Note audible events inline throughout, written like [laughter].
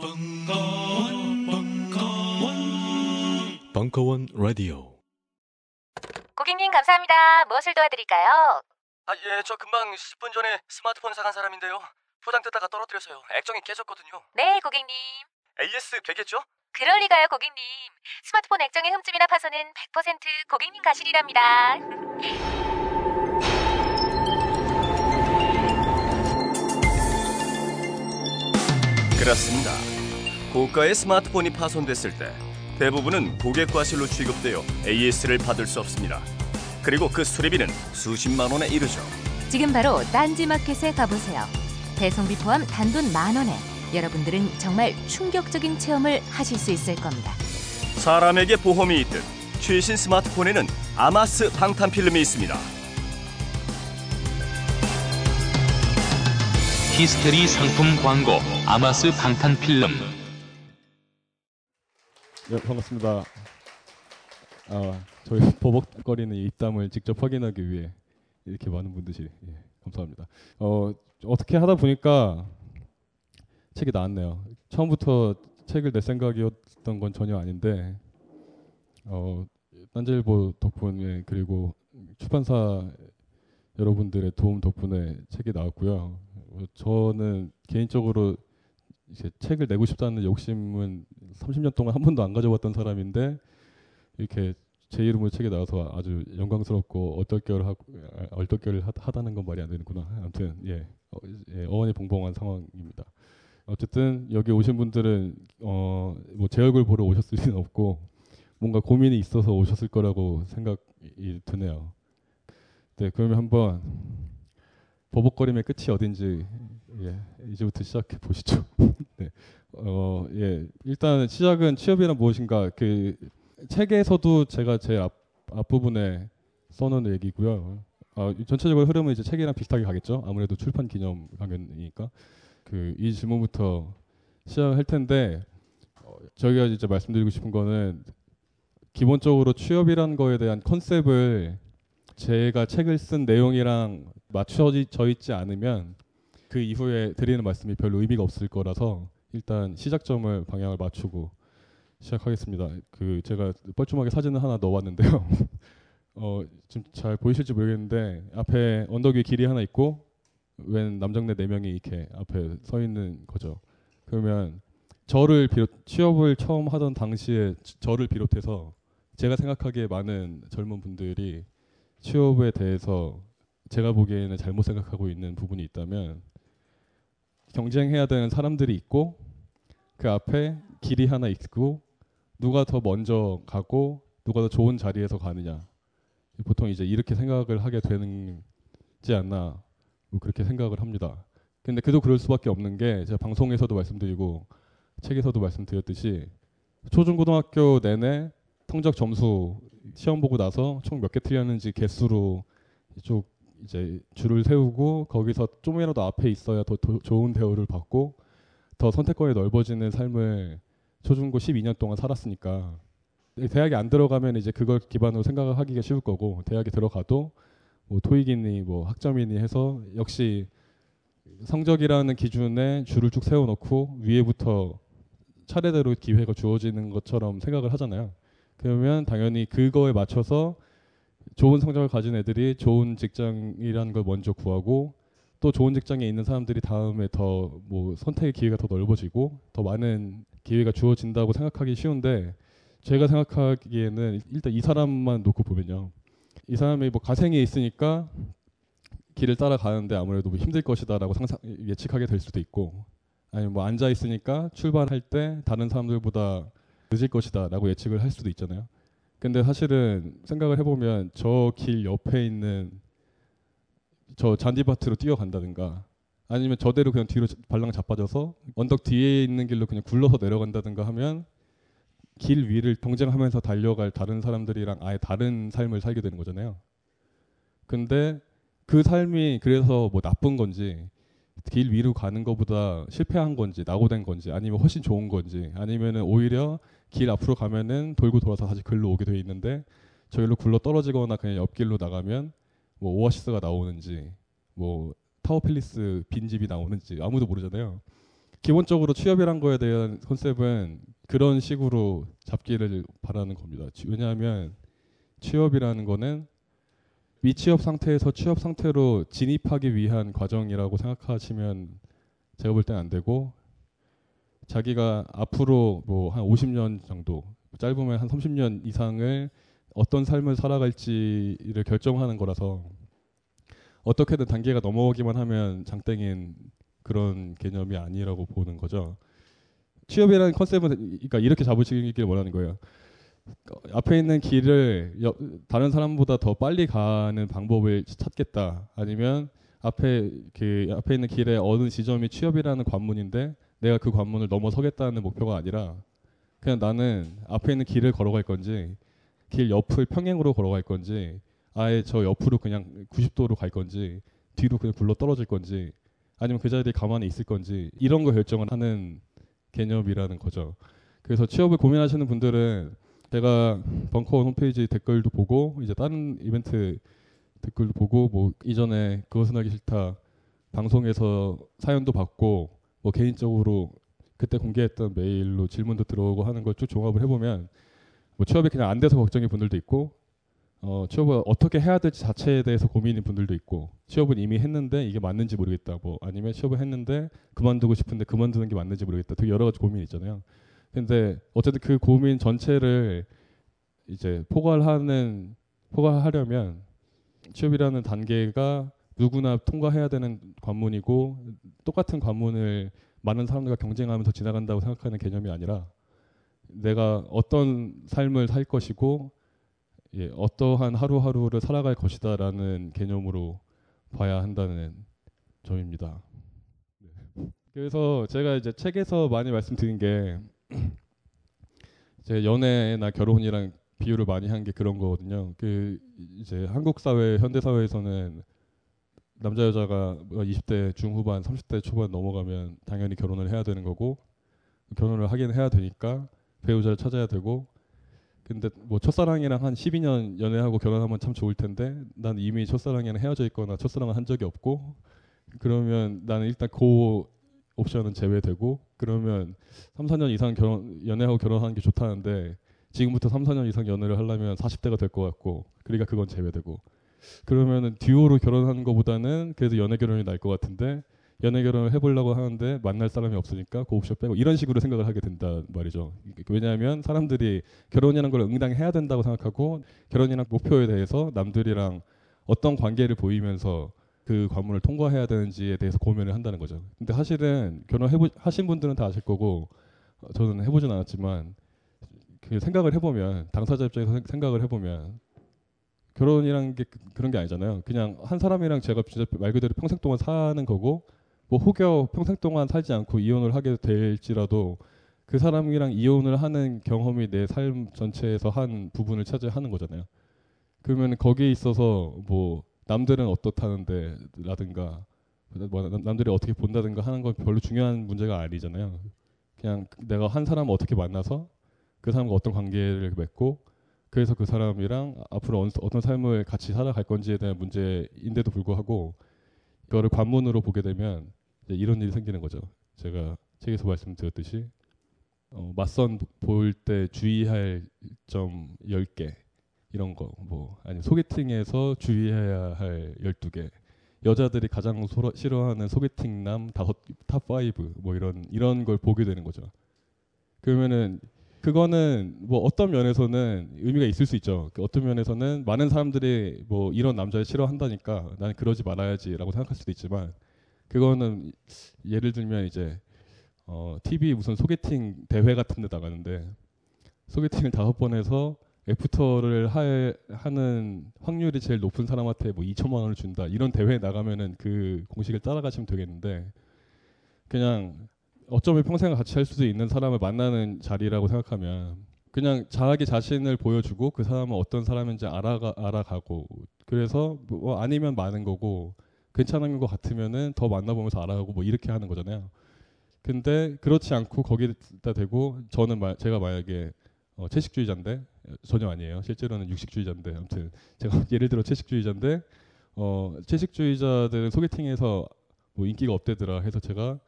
벙커원, 벙커원, 벙커원 라디오. 고객님 감사합니다. 무엇을 도와드릴까요? 아, 예, 저 금방 10분 전에 스마트폰 사간 사람인데요. 포장 뜯다가 떨어뜨려서요. 액정이 깨졌거든요. 네, 고객님. AS 되겠죠? 그럴 리가요, 고객님. 스마트폰 액정의 흠집이나 파손은 100% 고객님 가실이랍니다. 그렇습니다. 고가의 스마트폰이 파손됐을 때 대부분은 고객 과실로 취급되어 AS를 받을 수 없습니다. 그리고 그 수리비는 수십만 원에 이르죠. 지금 바로 딴지마켓에 가보세요. 배송비 포함 단돈 만 원에 여러분들은 정말 충격적인 체험을 하실 수 있을 겁니다. 사람에게 보험이 있듯 최신 스마트폰에는 아마스 방탄 필름이 있습니다. 히스테리 상품 광고 아마스 방탄 필름 네, 반갑습니다. 아, 저희 [laughs] 버벅거리는 이 입담을 직접 확인하기 위해 이렇게 많은 분들이 예, 감사합니다. 어, 어떻게 하다 보니까 책이 나왔네요. 처음부터 책을 낼 생각이었던 건 전혀 아닌데 어, 딴지일보 덕분에 그리고 출판사 여러분들의 도움 덕분에 책이 나왔고요. 어, 저는 개인적으로 이제 책을 내고 싶다는 욕심은 30년 동안 한 번도 안 가져봤던 사람인데 이렇게 제 이름으로 책에 나와서 아주 영광스럽고 어떨결 하고 아, 얼떨결 하다는 건 말이 안 되는구나. 아무튼 예, 어, 예 어원이 봉봉한 상황입니다. 어쨌든 여기 오신 분들은 어 뭐 제 얼굴 보러 오셨을 리는 없고 뭔가 고민이 있어서 오셨을 거라고 생각이 드네요. 네, 그러면 한번 버벅거림의 끝이 어딘지 예, 이제부터 시작해 보시죠. [laughs] 네. 어, 예. 일단 시작은 취업이란 무엇인가 그 책에서도 제가 제 앞, 앞부분에 써놓은 얘기고요. 어, 전체적으로 흐름은 이제 책이랑 비슷하게 가겠죠. 아무래도 출판 기념 강연이니까 그 이 질문부터 시작할 텐데 어, 저희가 이제 말씀드리고 싶은 거는 기본적으로 취업이란 거에 대한 컨셉을 제가 책을 쓴 내용이랑 맞춰져 있지 않으면 그 이후에 드리는 말씀이 별로 의미가 없을 거라서 일단 시작점을 방향을 맞추고 시작하겠습니다. 그 제가 뻘쭘하게 사진을 하나 넣어왔는데요. [laughs] 어, 좀 잘 보이실지 모르겠는데 앞에 언덕 위에 길이 하나 있고 웬 남정네 네 명이 이렇게 앞에 서 있는 거죠. 그러면 저를 비롯 취업을 처음 하던 당시에 저를 비롯해서 제가 생각하기에 많은 젊은 분들이 취업에 대해서 제가 보기에는 잘못 생각하고 있는 부분이 있다면 경쟁해야 되는 사람들이 있고 그 앞에 길이 하나 있고 누가 더 먼저 가고 누가 더 좋은 자리에서 가느냐 보통 이제 이렇게 생각을 하게 되는지 않나 뭐 그렇게 생각을 합니다. 근데 그도 그럴 수밖에 없는 게 제가 방송에서도 말씀드리고 책에서도 말씀드렸듯이 초중고등학교 내내 성적 점수 시험 보고 나서 총 몇 개 틀렸는지 개수로 쭉 이제 줄을 세우고 거기서 좀이라도 앞에 있어야 더 도, 좋은 대우를 받고 더 선택권이 넓어지는 삶을 초중고 12년 동안 살았으니까 대학에 안 들어가면 이제 그걸 기반으로 생각을 하기가 쉬울 거고 대학에 들어가도 뭐 토익이니 뭐 학점이니 해서 역시 성적이라는 기준에 줄을 쭉 세워놓고 위에부터 차례대로 기회가 주어지는 것처럼 생각을 하잖아요. 그러면 당연히 그거에 맞춰서 좋은 성적을 가진 애들이 좋은 직장이라는 걸 먼저 구하고 또 좋은 직장에 있는 사람들이 다음에 더 뭐 선택의 기회가 더 넓어지고 더 많은 기회가 주어진다고 생각하기 쉬운데 제가 생각하기에는 일단 이 사람만 놓고 보면요. 이 사람이 뭐 가생에 있으니까 길을 따라가는데 아무래도 뭐 힘들 것이다라고 상상 예측하게 될 수도 있고 아니면 뭐 앉아 있으니까 출발할 때 다른 사람들보다 늦을 것이다라고 예측을 할 수도 있잖아요. 근데 사실은 생각을 해보면 저 길 옆에 있는 저 잔디밭으로 뛰어간다든가 아니면 저대로 그냥 뒤로 발랑 자빠져서 언덕 뒤에 있는 길로 그냥 굴러서 내려간다든가 하면 길 위를 경쟁하면서 달려갈 다른 사람들이랑 아예 다른 삶을 살게 되는 거잖아요. 근데 그 삶이 그래서 뭐 나쁜 건지 길 위로 가는 것보다 실패한 건지 낙오된 건지 아니면 훨씬 좋은 건지 아니면은 오히려 길 앞으로 가면은 돌고 돌아서 다시 글로 오게 돼 있는데 저길로 굴러 떨어지거나 그냥 옆길로 나가면 뭐 오아시스가 나오는지 뭐 타워 팰리스 빈집이 나오는지 아무도 모르잖아요. 기본적으로 취업이란 거에 대한 컨셉은 그런 식으로 잡기를 바라는 겁니다. 취- 왜냐하면 취업이라는 거는 미취업 상태에서 취업 상태로 진입하기 위한 과정이라고 생각하시면 제가 볼땐안 되고 자기가 앞으로 뭐 한 50년 정도 짧으면 한 30년 이상을 어떤 삶을 살아갈지를 결정하는 거라서 어떻게든 단계가 넘어오기만 하면 장땡인 그런 개념이 아니라고 보는 거죠. 취업이라는 컨셉은 그러니까 이렇게 잡으시길 원하는 거예요. 어, 앞에 있는 길을 여- 다른 사람보다 더 빨리 가는 방법을 찾겠다. 아니면 앞에 그 앞에 있는 길의 어느 지점이 취업이라는 관문인데 내가 그 관문을 넘어서겠다는 목표가 아니라 그냥 나는 앞에 있는 길을 걸어갈 건지 길 옆을 평행으로 걸어갈 건지 아예 저 옆으로 그냥 90도로 갈 건지 뒤로 그냥 굴러 떨어질 건지 아니면 그 자리에 가만히 있을 건지 이런 거 결정을 하는 개념이라는 거죠. 그래서 취업을 고민하시는 분들은 제가 벙커원 홈페이지 댓글도 보고 이제 다른 이벤트 댓글도 보고 뭐 이전에 그것은 하기 싫다 방송에서 사연도 받고 뭐 개인적으로 그때 공개했던 메일로 질문도 들어오고 하는 걸 쭉 종합을 해보면 뭐 취업이 그냥 안 돼서 걱정인 분들도 있고 어, 취업을 어떻게 해야 될지 자체에 대해서 고민인 분들도 있고 취업은 이미 했는데 이게 맞는지 모르겠다 뭐 아니면 취업을 했는데 그만두고 싶은데 그만두는 게 맞는지 모르겠다 되게 여러 가지 고민이 있잖아요 근데 어쨌든 그 고민 전체를 이제 포괄하는 포괄하려면 취업이라는 단계가 누구나 통과해야 되는 관문이고 똑같은 관문을 많은 사람들과 경쟁하면서 지나간다고 생각하는 개념이 아니라 내가 어떤 삶을 살 것이고 예, 어떠한 하루하루를 살아갈 것이다라는 개념으로 봐야 한다는 점입니다. 네. 그래서 제가 이제 책에서 많이 말씀드린 게 제 연애나 결혼이랑 비유를 많이 한 게 그런 거거든요. 그 이제 한국 사회, 현대 사회에서는 남자 여자가 20대 중후반, 30대 초반 넘어가면 당연히 결혼을 해야 되는 거고 결혼을 하긴 해야 되니까 배우자를 찾아야 되고 근데 뭐 첫사랑이랑 한 12년 연애하고 결혼하면 참 좋을 텐데 난 이미 첫사랑이랑 헤어져 있거나 첫사랑을 한 적이 없고 그러면 나는 일단 그 옵션은 제외되고 그러면 3, 4년 이상 결혼 연애하고 결혼하는 게 좋다는데 지금부터 3, 4년 이상 연애를 하려면 40대가 될 것 같고 그러니까 그건 제외되고 그러면은 듀오로 결혼하는 것보다는 그래도 연애 결혼이 나을 것 같은데 연애 결혼을 해보려고 하는데 만날 사람이 없으니까 그 옵션 빼고 이런 식으로 생각을 하게 된다 말이죠. 왜냐하면 사람들이 결혼이라는 걸 응당해야 된다고 생각하고 결혼이란 목표에 대해서 남들이랑 어떤 관계를 보이면서 그 관문을 통과해야 되는지에 대해서 고민을 한다는 거죠. 근데 사실은 결혼 해보 하신 분들은 다 아실 거고 어, 저는 해보진 않았지만 그 생각을 해보면 당사자 입장에서 생- 생각을 해보면 결혼이란 게 그- 그런 게 아니잖아요. 그냥 한 사람이랑 제가 진짜 말 그대로 평생 동안 사는 거고 뭐 혹여 평생 동안 살지 않고 이혼을 하게 될지라도 그 사람이랑 이혼을 하는 경험이 내 삶 전체에서 한 부분을 차지하는 거잖아요. 그러면 거기에 있어서 뭐 남들은 어떻다는데 라든가 뭐 남- 남들이 어떻게 본다든가 하는 건 별로 중요한 문제가 아니잖아요. 그냥 내가 한 사람을 어떻게 만나서 그 사람과 어떤 관계를 맺고 그래서 그 사람이랑 앞으로 어떤 삶을 같이 살아갈 건지에 대한 문제인데도 불구하고 이거를 관문으로 보게 되면 이런 일이 생기는 거죠. 제가 책에서 말씀드렸듯이 어, 맞선 볼 때 주의할 점 10개 이런 거 뭐 아니 소개팅에서 주의해야 할 12개 여자들이 가장 소러, 싫어하는 소개팅남 다섯 top 5 뭐 이런 이런 걸 보게 되는 거죠. 그러면은 그거는 뭐 어떤 면에서는 의미가 있을 수 있죠. 그 어떤 면에서는 많은 사람들이 뭐 이런 남자를 싫어한다니까 나는 그러지 말아야지라고 생각할 수도 있지만 그거는 예를 들면 이제 어 TV 무슨 소개팅 대회 같은 데 나가는데 소개팅을 다섯 번 해서 애프터를 할, 하는 확률이 제일 높은 사람한테 뭐 2천만 원을 준다 이런 대회에 나가면은 그 공식을 따라가시면 되겠는데 그냥 어쩌면 평생을 같이 할 수도 있는 사람을 만나는 자리라고 생각하면 그냥 자기 자신을 보여주고 그 사람은 어떤 사람인지 알아가, 알아가고 그래서 뭐 아니면 많은 거고 괜찮은 것 같으면은 더 만나보면서 알아가고 뭐 이렇게 하는 거잖아요. 근데 그렇지 않고 거기다 대고 저는 마, 제가 만약에 어, 채식주의자인데 전혀 아니에요. 실제로는 육식주의자인데 아무튼 제가 [laughs] 예를 들어 채식주의자인데 어, 채식주의자들은 소개팅에서 뭐 인기가 없대더라 해서 제가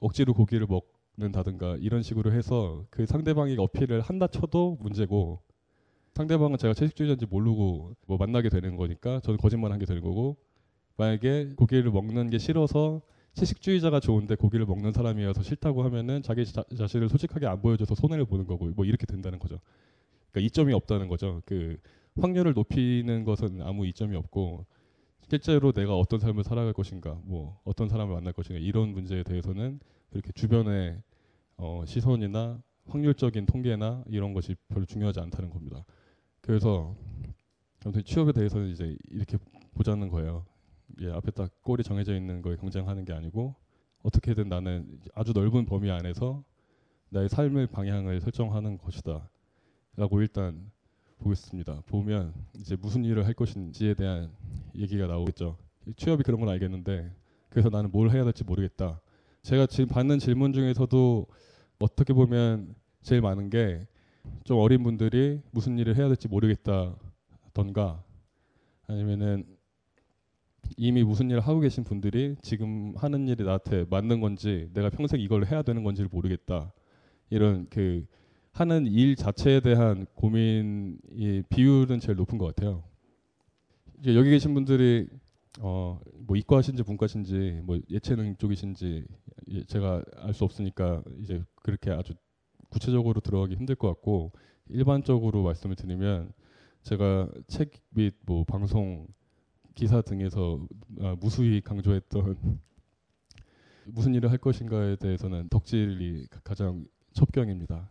억지로 고기를 먹는다든가 이런 식으로 해서 그 상대방이 어필을 한다 쳐도 문제고 상대방은 제가 채식주의자인지 모르고 뭐 만나게 되는 거니까 저는 거짓말한 게 되는 거고 만약에 고기를 먹는 게 싫어서 채식주의자가 좋은데 고기를 먹는 사람이어서 싫다고 하면은 자기 자, 자신을 솔직하게 안 보여줘서 손해를 보는 거고 뭐 이렇게 된다는 거죠. 그러니까 이점이 없다는 거죠. 그 확률을 높이는 것은 아무 이점이 없고 실제로 내가 어떤 삶을 살아갈 것인가, 뭐 어떤 사람을 만날 것인가 이런 문제에 대해서는 그렇게 주변의 어, 시선이나 확률적인 통계나 이런 것이 별로 중요하지 않다는 겁니다. 그래서 아무튼 취업에 대해서는 이제 이렇게 보자는 거예요. 예, 앞에 딱 꼴이 정해져 있는 거에 경쟁하는 게 아니고 어떻게든 나는 아주 넓은 범위 안에서 나의 삶의 방향을 설정하는 것이다. 라고 일단 보겠습니다. 보면 이제 무슨 일을 할 것인지에 대한 얘기가 나오겠죠. 취업이 그런 건 알겠는데 그래서 나는 뭘 해야 될지 모르겠다. 제가 지금 받는 질문 중에서도 어떻게 보면 제일 많은 게 좀 어린 분들이 무슨 일을 해야 될지 모르겠다던가 아니면은 이미 무슨 일을 하고 계신 분들이 지금 하는 일이 나한테 맞는 건지 내가 평생 이걸 해야 되는 건지를 모르겠다 이런 그 하는 일 자체에 대한 고민이 비율은 제일 높은 것 같아요. 이제 여기 계신 분들이 어 뭐 이과신지 문과신지 뭐 예체능 쪽이신지 예, 제가 알 수 없으니까 이제 그렇게 아주 구체적으로 들어가기 힘들 것 같고 일반적으로 말씀을 드리면 제가 책 및 뭐 방송 기사 등에서 아, 무수히 강조했던 [laughs] 무슨 일을 할 것인가에 대해서는 덕질이 가- 가장 첩경입니다.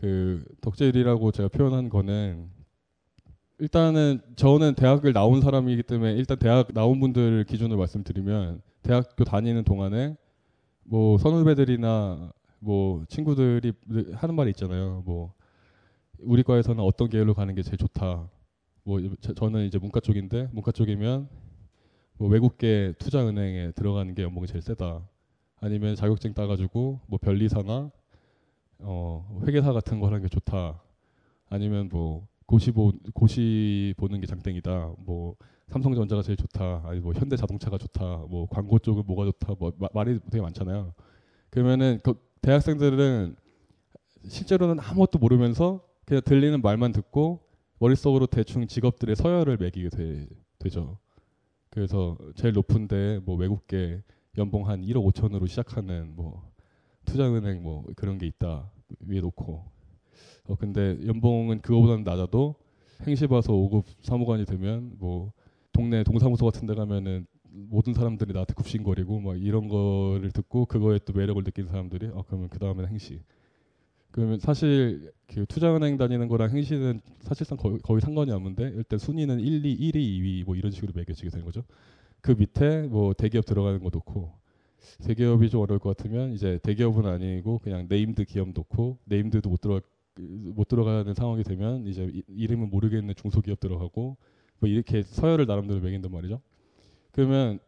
그 덕질이라고 제가 표현한 거는 일단은 저는 대학을 나온 사람이기 때문에 일단 대학 나온 분들 기준으로 말씀드리면 대학교 다니는 동안에 뭐 선후배들이나 뭐 친구들이 하는 말이 있잖아요. 뭐 우리 과에서는 어떤 계열로 가는 게 제일 좋다. 뭐 저- 저는 이제 문과 쪽인데 문과 쪽이면 뭐 외국계 투자은행에 들어가는 게 연봉이 제일 세다. 아니면 자격증 따가지고 뭐 변리사나 어 회계사 같은 거 하는 게 좋다. 아니면 뭐 고시 보 고시 보는 게 장땡이다. 뭐 삼성전자가 제일 좋다. 아니 뭐 현대자동차가 좋다. 뭐 광고 쪽은 뭐가 좋다. 뭐 마- 말이 되게 많잖아요. 그러면은 그 대학생들은 실제로는 아무것도 모르면서 그냥 들리는 말만 듣고 머릿속으로 대충 직업들의 서열을 매기게 되, 되죠. 그래서 제일 높은데 뭐 외국계 연봉 한 1억 5천으로 시작하는 뭐 투자은행 뭐 그런 게 있다 위에 놓고 어 근데 연봉은 그거보다는 낮아도 행시 봐서 5급 사무관이 되면 뭐 동네 동사무소 같은 데 가면은 모든 사람들이 나한테 굽신거리고 막 이런 거를 듣고 그거에 또 매력을 느낀 사람들이 아 그러면 그 다음에는 행시 그러면 사실 그 투자은행 다니는 거랑 행시는 사실상 거의, 거의 상관이 없는데 일단 순위는 1, 2, 1위, 2위 뭐 이런 식으로 매겨지게 되는 거죠. 그 밑에 뭐 대기업 들어가는 거 놓고 대기업이 좀 어려울 것 같으면 이제 대기업은 아니고 그냥 named 기업 놓고 named도 못 들어 못 들어가는 상황이 되면 이제 이- 이름은 모르겠는 중소기업 들어가고 뭐 이렇게 서열을 나름대로 매긴단 말이죠. 그러면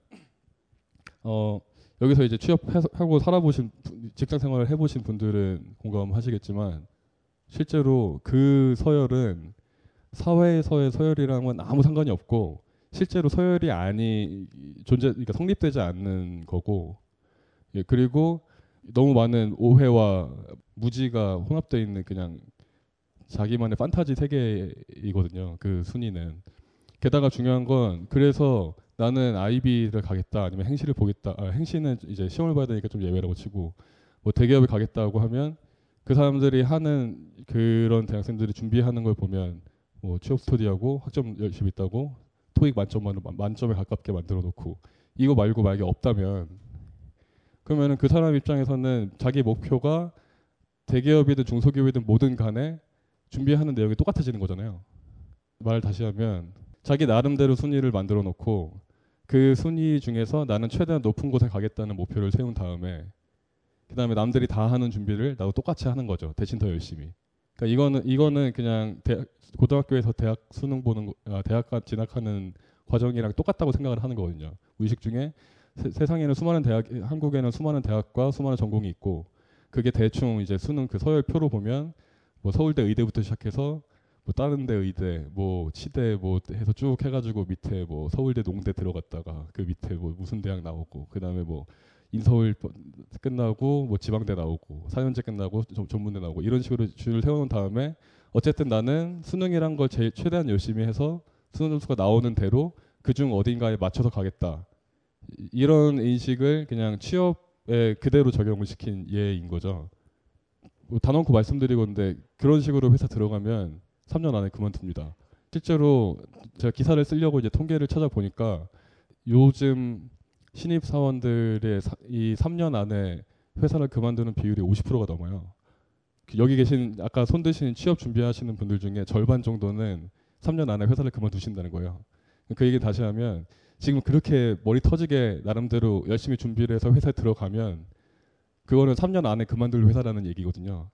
어 여기서 이제 취업하고 살아보신 분- 직장 생활을 해보신 분들은 공감하시겠지만 실제로 그 서열은 사회에서의 서열이랑은 아무 상관이 없고 실제로 서열이 아니 존재 그러니까 성립되지 않는 거고 예, 그리고 너무 많은 오해와 무지가 혼합되어 있는 그냥 자기만의 판타지 세계이거든요. 그 순위는 게다가 중요한 건 그래서 나는 아이비를 가겠다 아니면 행시를 보겠다. 아, 행시는 이제 시험을 봐야 되니까 좀 예외라고 치고 뭐 대기업을 가겠다고 하면 그 사람들이 하는 그런 대학생들이 준비하는 걸 보면 뭐 취업 스터디하고 학점 열심히 있다고 토익 만점만으로 만- 만점에 가깝게 만들어 놓고 이거 말고 만약에 없다면 그러면은 그 사람 입장에서는 자기 목표가 대기업이든 중소기업이든 뭐든 간에 준비하는 내용이 똑같아지는 거잖아요. 말을 다시 하면 자기 나름대로 순위를 만들어 놓고 그 순위 중에서 나는 최대한 높은 곳에 가겠다는 목표를 세운 다음에 그 다음에 남들이 다 하는 준비를 나도 똑같이 하는 거죠. 대신 더 열심히. 그러니까 이거는 이거는 그냥 대학, 고등학교에서 대학 수능 보는 거- 아, 대학과 진학하는 과정이랑 똑같다고 생각을 하는 거거든요. 의식 중에 세, 상에는 수많은 대학 한국에는 수많은 대학과 수많은 전공이 있고 그게 대충 이제 수능 그 서열표로 보면 뭐 서울대 의대부터 시작해서 뭐 다른 데 의대 뭐 치대 뭐 해서 쭉 해가지고 밑에 뭐 서울대 농대 들어갔다가 그 밑에 뭐 무슨 대학 나오고 그 다음에 뭐 인서울 버- 끝나고 뭐 지방대 나오고 사연제 끝나고 전- 전문대 나오고 이런 식으로 줄을 세워놓은 다음에 어쨌든 나는 수능이란 걸 제일 최대한 열심히 해서 수능 점수가 나오는 대로 그중 어딘가에 맞춰서 가겠다 이- 이런 인식을 그냥 취업에 그대로 적용을 시킨 예인 거죠. 뭐 단언코 말씀드리건데 그런 식으로 회사 들어가면 3년 안에 그만둡니다. 실제로 제가 기사를 쓰려고 이제 통계를 찾아보니까 요즘 신입 사원들의 사- 이 3년 안에 회사를 그만두는 비율이 50%가 넘어요. 그 여기 계신 아까 손 드시는 취업 준비하시는 분들 중에 절반 정도는 3년 안에 회사를 그만두신다는 거예요. 그 얘기 다시 하면 지금 그렇게 머리 터지게 나름대로 열심히 준비를 해서 회사에 들어가면 그거는 3년 안에 그만둘 회사라는 얘기거든요.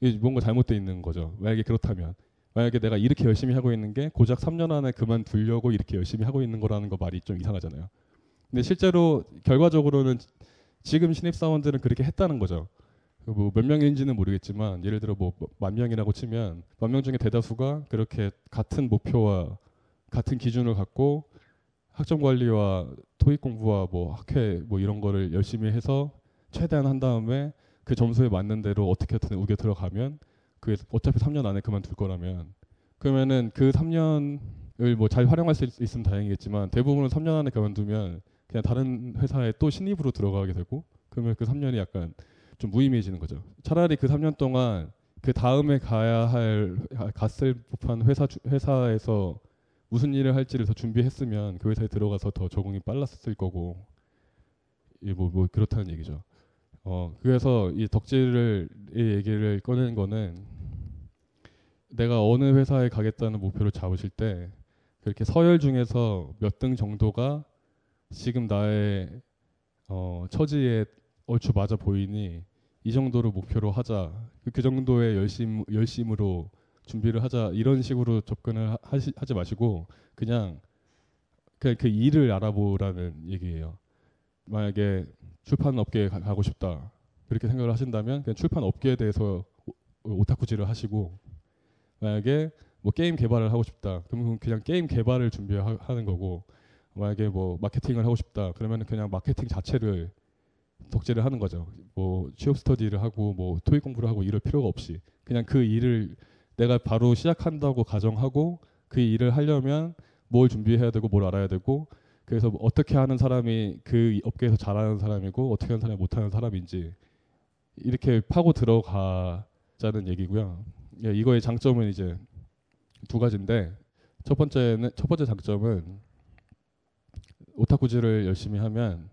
이게 뭔가 잘못돼 있는 거죠. 만약에 그렇다면 만약에 내가 이렇게 열심히 하고 있는 게 고작 3년 안에 그만두려고 이렇게 열심히 하고 있는 거라는 거 말이 좀 이상하잖아요. 근데 실제로 결과적으로는 지금 신입 사원들은 그렇게 했다는 거죠. 뭐 몇 명인지는 모르겠지만 예를 들어 뭐 만 명이라고 치면 만 명 중에 대다수가 그렇게 같은 목표와 같은 기준을 갖고 학점 관리와 토익 공부와 뭐 학회 뭐 이런 거를 열심히 해서 최대한 한 다음에 그 점수에 맞는 대로 어떻게든 우겨 들어가면 그 어차피 3년 안에 그만둘 거라면 그러면은 그 3년을 뭐 잘 활용할 수 있- 있으면 다행이겠지만 대부분은 3년 안에 그만두면 그냥 다른 회사에 또 신입으로 들어가게 되고 그러면 그 3년이 약간 좀 무의미해지는 거죠. 차라리 그 3년 동안 그 다음에 가야 할 갔을 법한 회사 주- 회사에서 무슨 일을 할지를 더 준비했으면 그 회사에 들어가서 더 적응이 빨랐을 거고 이뭐 뭐 그렇다는 얘기죠. 어 그래서 이 덕질을 이 얘기를 꺼낸 거는 내가 어느 회사에 가겠다는 목표를 잡으실 때 그렇게 서열 중에서 몇 등 정도가 지금 나의 어, 처지에 얼추 맞아 보이니 이 정도를 목표로 하자. 그, 그 정도의 열심 열심으로 준비를 하자. 이런 식으로 접근을 하, 하시, 하지 마시고 그냥 그, 그 일을 알아보라는 얘기예요. 만약에 출판 업계에 가, 고 싶다. 그렇게 생각을 하신다면 그냥 출판 업계에 대해서 오- 오타쿠질을 하시고 만약에 뭐 게임 개발을 하고 싶다. 그러면 그냥 게임 개발을 준비하는 거고 만약에 뭐 마케팅을 하고 싶다 그러면 그냥 마케팅 자체를 덕질을 하는 거죠. 뭐 취업 스터디를 하고 뭐 토익 공부를 하고 이럴 필요가 없이 그냥 그 일을 내가 바로 시작한다고 가정하고 그 일을 하려면 뭘 준비해야 되고 뭘 알아야 되고 그래서 뭐 어떻게 하는 사람이 그 업계에서 잘하는 사람이고 어떻게 하는 사람이 못하는 사람인지 이렇게 파고 들어가자는 얘기고요. 예, 이거의 장점은 이제 두 가지인데 첫 번째는 첫 번째 장점은 오타쿠질을 열심히 하면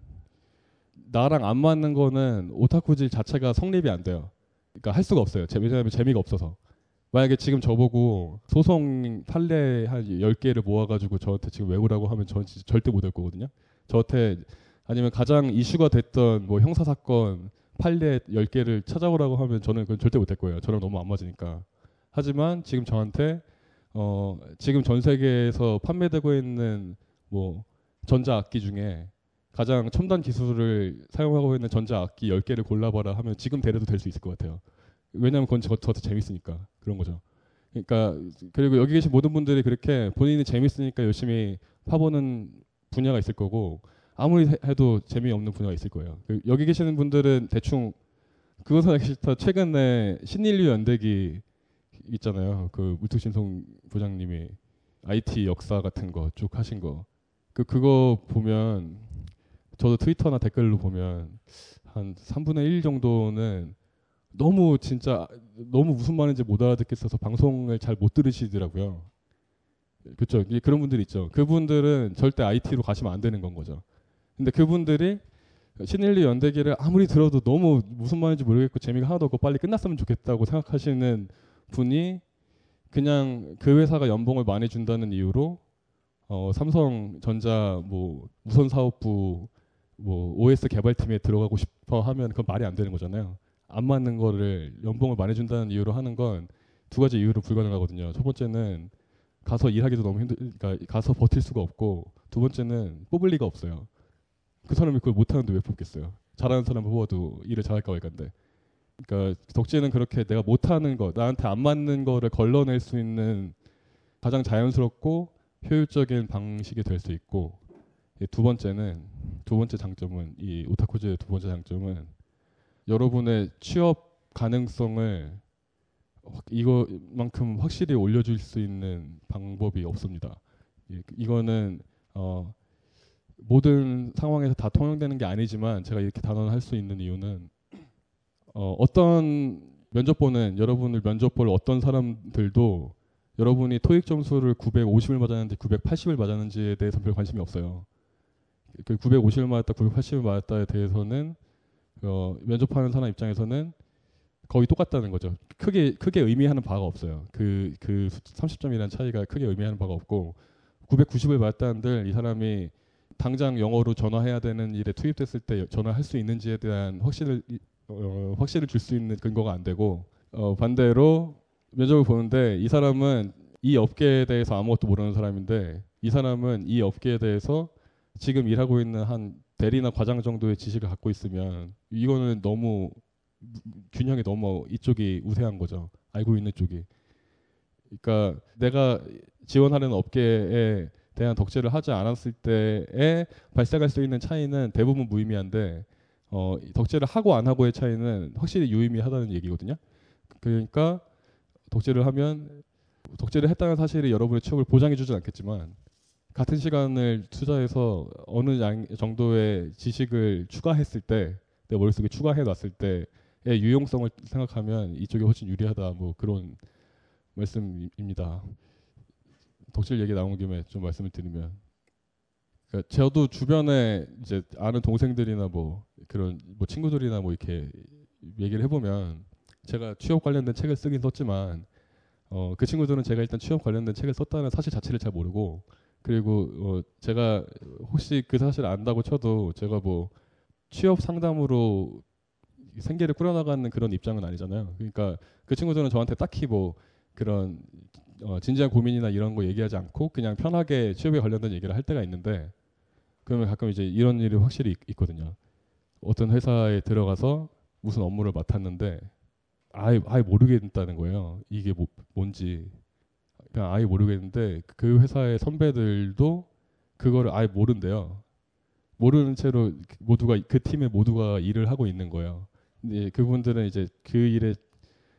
나랑 안 맞는 거는 오타쿠질 자체가 성립이 안 돼요. 그러니까 할 수가 없어요. 재- 왜냐하면 재미가 없어서. 만약에 지금 저보고 소송 판례 한 10개를 모아가지고 저한테 지금 외우라고 하면 저는 진짜 절대 못 할 거거든요. 저한테 아니면 가장 이슈가 됐던 뭐 형사사건 판례 10개를 찾아오라고 하면 저는 그건 절대 못 할 거예요. 저랑 너무 안 맞으니까. 하지만 지금 저한테 어 지금 전 세계에서 판매되고 있는 뭐 전자악기 중에 가장 첨단 기술을 사용하고 있는 전자악기 10개를 골라봐라 하면 지금 데려도 될 수 있을 것 같아요. 왜냐하면 그건 저, 저한테 재밌으니까 그런 거죠. 그러니까 그리고 여기 계신 모든 분들이 그렇게 본인이 재밌으니까 열심히 파보는 분야가 있을 거고 아무리 해- 해도 재미없는 분야가 있을 거예요. 그 여기 계시는 분들은 대충 그것은 알기 싫다. 최근에 신인류 연대기 있잖아요. 그 물뚝신송 부장님이 IT 역사 같은 거 쭉 하신 거. 그 그거 보면 저도 트위터나 댓글로 보면 한 3분의 1 정도는 너무 진짜 너무 무슨 말인지 못 알아듣겠어서 방송을 잘 못 들으시더라고요. 그렇죠. 그런 분들 있죠. 그분들은 절대 IT로 가시면 안 되는 건 거죠. 근데 그분들이 신일리 연대기를 아무리 들어도 너무 무슨 말인지 모르겠고 재미가 하나도 없고 빨리 끝났으면 좋겠다고 생각하시는 분이 그냥 그 회사가 연봉을 많이 준다는 이유로 어, 삼성전자 뭐 무선 사업부 뭐 OS 개발팀에 들어가고 싶어 하면 그건 말이 안 되는 거잖아요. 안 맞는 거를 연봉을 많이 준다는 이유로 하는 건 두 가지 이유로 불가능하거든요. 첫 번째는 가서 일하기도 너무 힘들, 그러니까 가서 버틸 수가 없고 두 번째는 뽑을 리가 없어요. 그 사람이 그걸 못하는데 왜 뽑겠어요? 잘하는 사람 뽑아도 일을 잘할까 말까인데. 그러니까 덕질은 그렇게 내가 못하는 거, 나한테 안 맞는 거를 걸러낼 수 있는 가장 자연스럽고 효율적인 방식이 될 수 있고 예, 두 번째는 두 번째 장점은 이 오타쿠즈의 두 번째 장점은 여러분의 취업 가능성을 확- 이거만큼 확실히 올려줄 수 있는 방법이 없습니다. 예, 이거는 어, 모든 상황에서 다 통용되는 게 아니지만 제가 이렇게 단언 할 수 있는 이유는 어, 어떤 면접 보는 여러분을 면접 볼 어떤 사람들도 여러분이 토익 점수를 950을 맞았는지 980을 맞았는지에 대해서 별 관심이 없어요. 그 950을 맞았다, 980을 맞았다에 대해서는 어, 면접하는 사람 입장에서는 거의 똑같다는 거죠. 크게 크게 의미하는 바가 없어요. 그그 30점이라는 차이가 크게 의미하는 바가 없고 990을 맞았다는들 이 사람이 당장 영어로 전화해야 되는 일에 투입됐을 때 전화할 수 있는지에 대한 확신을 이- 어, 확신을 줄 수 있는 근거가 안 되고 어, 반대로 면접을 보는데 이 사람은 이 업계에 대해서 아무것도 모르는 사람인데 이 사람은 이 업계에 대해서 지금 일하고 있는 한 대리나 과장 정도의 지식을 갖고 있으면 이거는 너무 균형이 너무 이쪽이 우세한 거죠. 알고 있는 쪽이. 그러니까 내가 지원하는 업계에 대한 덕질을 하지 않았을 때에 발생할 수 있는 차이는 대부분 무의미한데 어, 덕질을 하고 안 하고의 차이는 확실히 유의미하다는 얘기거든요. 그러니까 덕질을 하면 덕질을 했다는 사실이 여러분의 취업을 보장해 주진 않겠지만 같은 시간을 투자해서 어느 양 정도의 지식을 추가했을 때 내 머릿속에 추가해 놨을 때의 유용성을 생각하면 이쪽이 훨씬 유리하다 뭐 그런 말씀입니다. 덕질 얘기 나온 김에 좀 말씀을 드리면 그러니까 저도 주변에 이제 아는 동생들이나 뭐 그런 뭐 친구들이나 뭐 이렇게 얘기를 해보면 제가 취업 관련된 책을 쓰긴 썼지만 어, 그 친구들은 제가 일단 취업 관련된 책을 썼다는 사실 자체를 잘 모르고 그리고 어, 제가 혹시 그 사실을 안다고 쳐도 제가 뭐 취업 상담으로 생계를 꾸려나가는 그런 입장은 아니잖아요. 그러니까 그 친구들은 저한테 딱히 뭐 그런 어, 진지한 고민이나 이런 거 얘기하지 않고 그냥 편하게 취업에 관련된 얘기를 할 때가 있는데 그러면 가끔 이제 이런 일이 확실히 있, 있거든요. 어떤 회사에 들어가서 무슨 업무를 맡았는데 아예 아예 모르겠다는 거예요. 이게 뭐, 뭔지 그냥 아예 모르겠는데 그 회사의 선배들도 그거를 아예 모른대요. 모르는 채로 모두가 그 팀의 모두가 일을 하고 있는 거예요. 근데 그분들은 이제 그 일에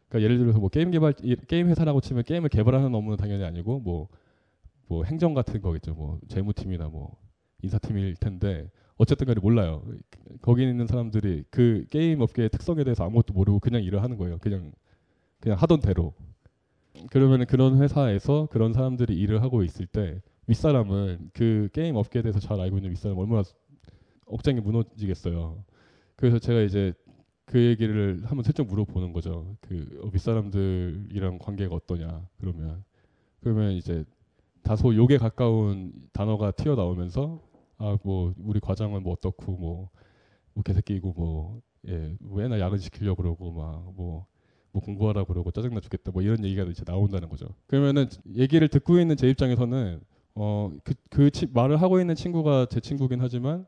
그러니까 예를 들어서 뭐 게임 개발 일- 게임 회사라고 치면 게임을 개발하는 업무는 당연히 아니고 뭐뭐 행정 같은 거겠죠. 뭐 재무팀이나 뭐 인사팀일 텐데 어쨌든 간에 몰라요. 거기 있는 사람들이 그 게임 업계의 특성에 대해서 아무것도 모르고 그냥 일을 하는 거예요. 그냥 그냥 하던 대로. 그러면 그런 회사에서 그런 사람들이 일을 하고 있을 때 윗사람은 그 게임 업계에 대해서 잘 알고 있는 윗사람 얼마나 억장이 무너지겠어요. 그래서 제가 이제 그 얘기를 한번 슬쩍 물어보는 거죠. 그 어, 윗사람들이랑 관계가 어떠냐. 그러면 그러면 이제 다소 욕에 가까운 단어가 튀어나오면서 아 뭐 우리 과장은 뭐 어떻고 뭐, 뭐 개새끼고 뭐 예, 뭐 맨날 야근 시키려고 그러고 막뭐 뭐 공부하라 그러고 짜증나 죽겠다 뭐 이런 얘기가 이제 나온다는 거죠. 그러면은 얘기를 듣고 있는 제 입장에서는 어그 그 말을 하고 있는 친구가 제 친구긴 하지만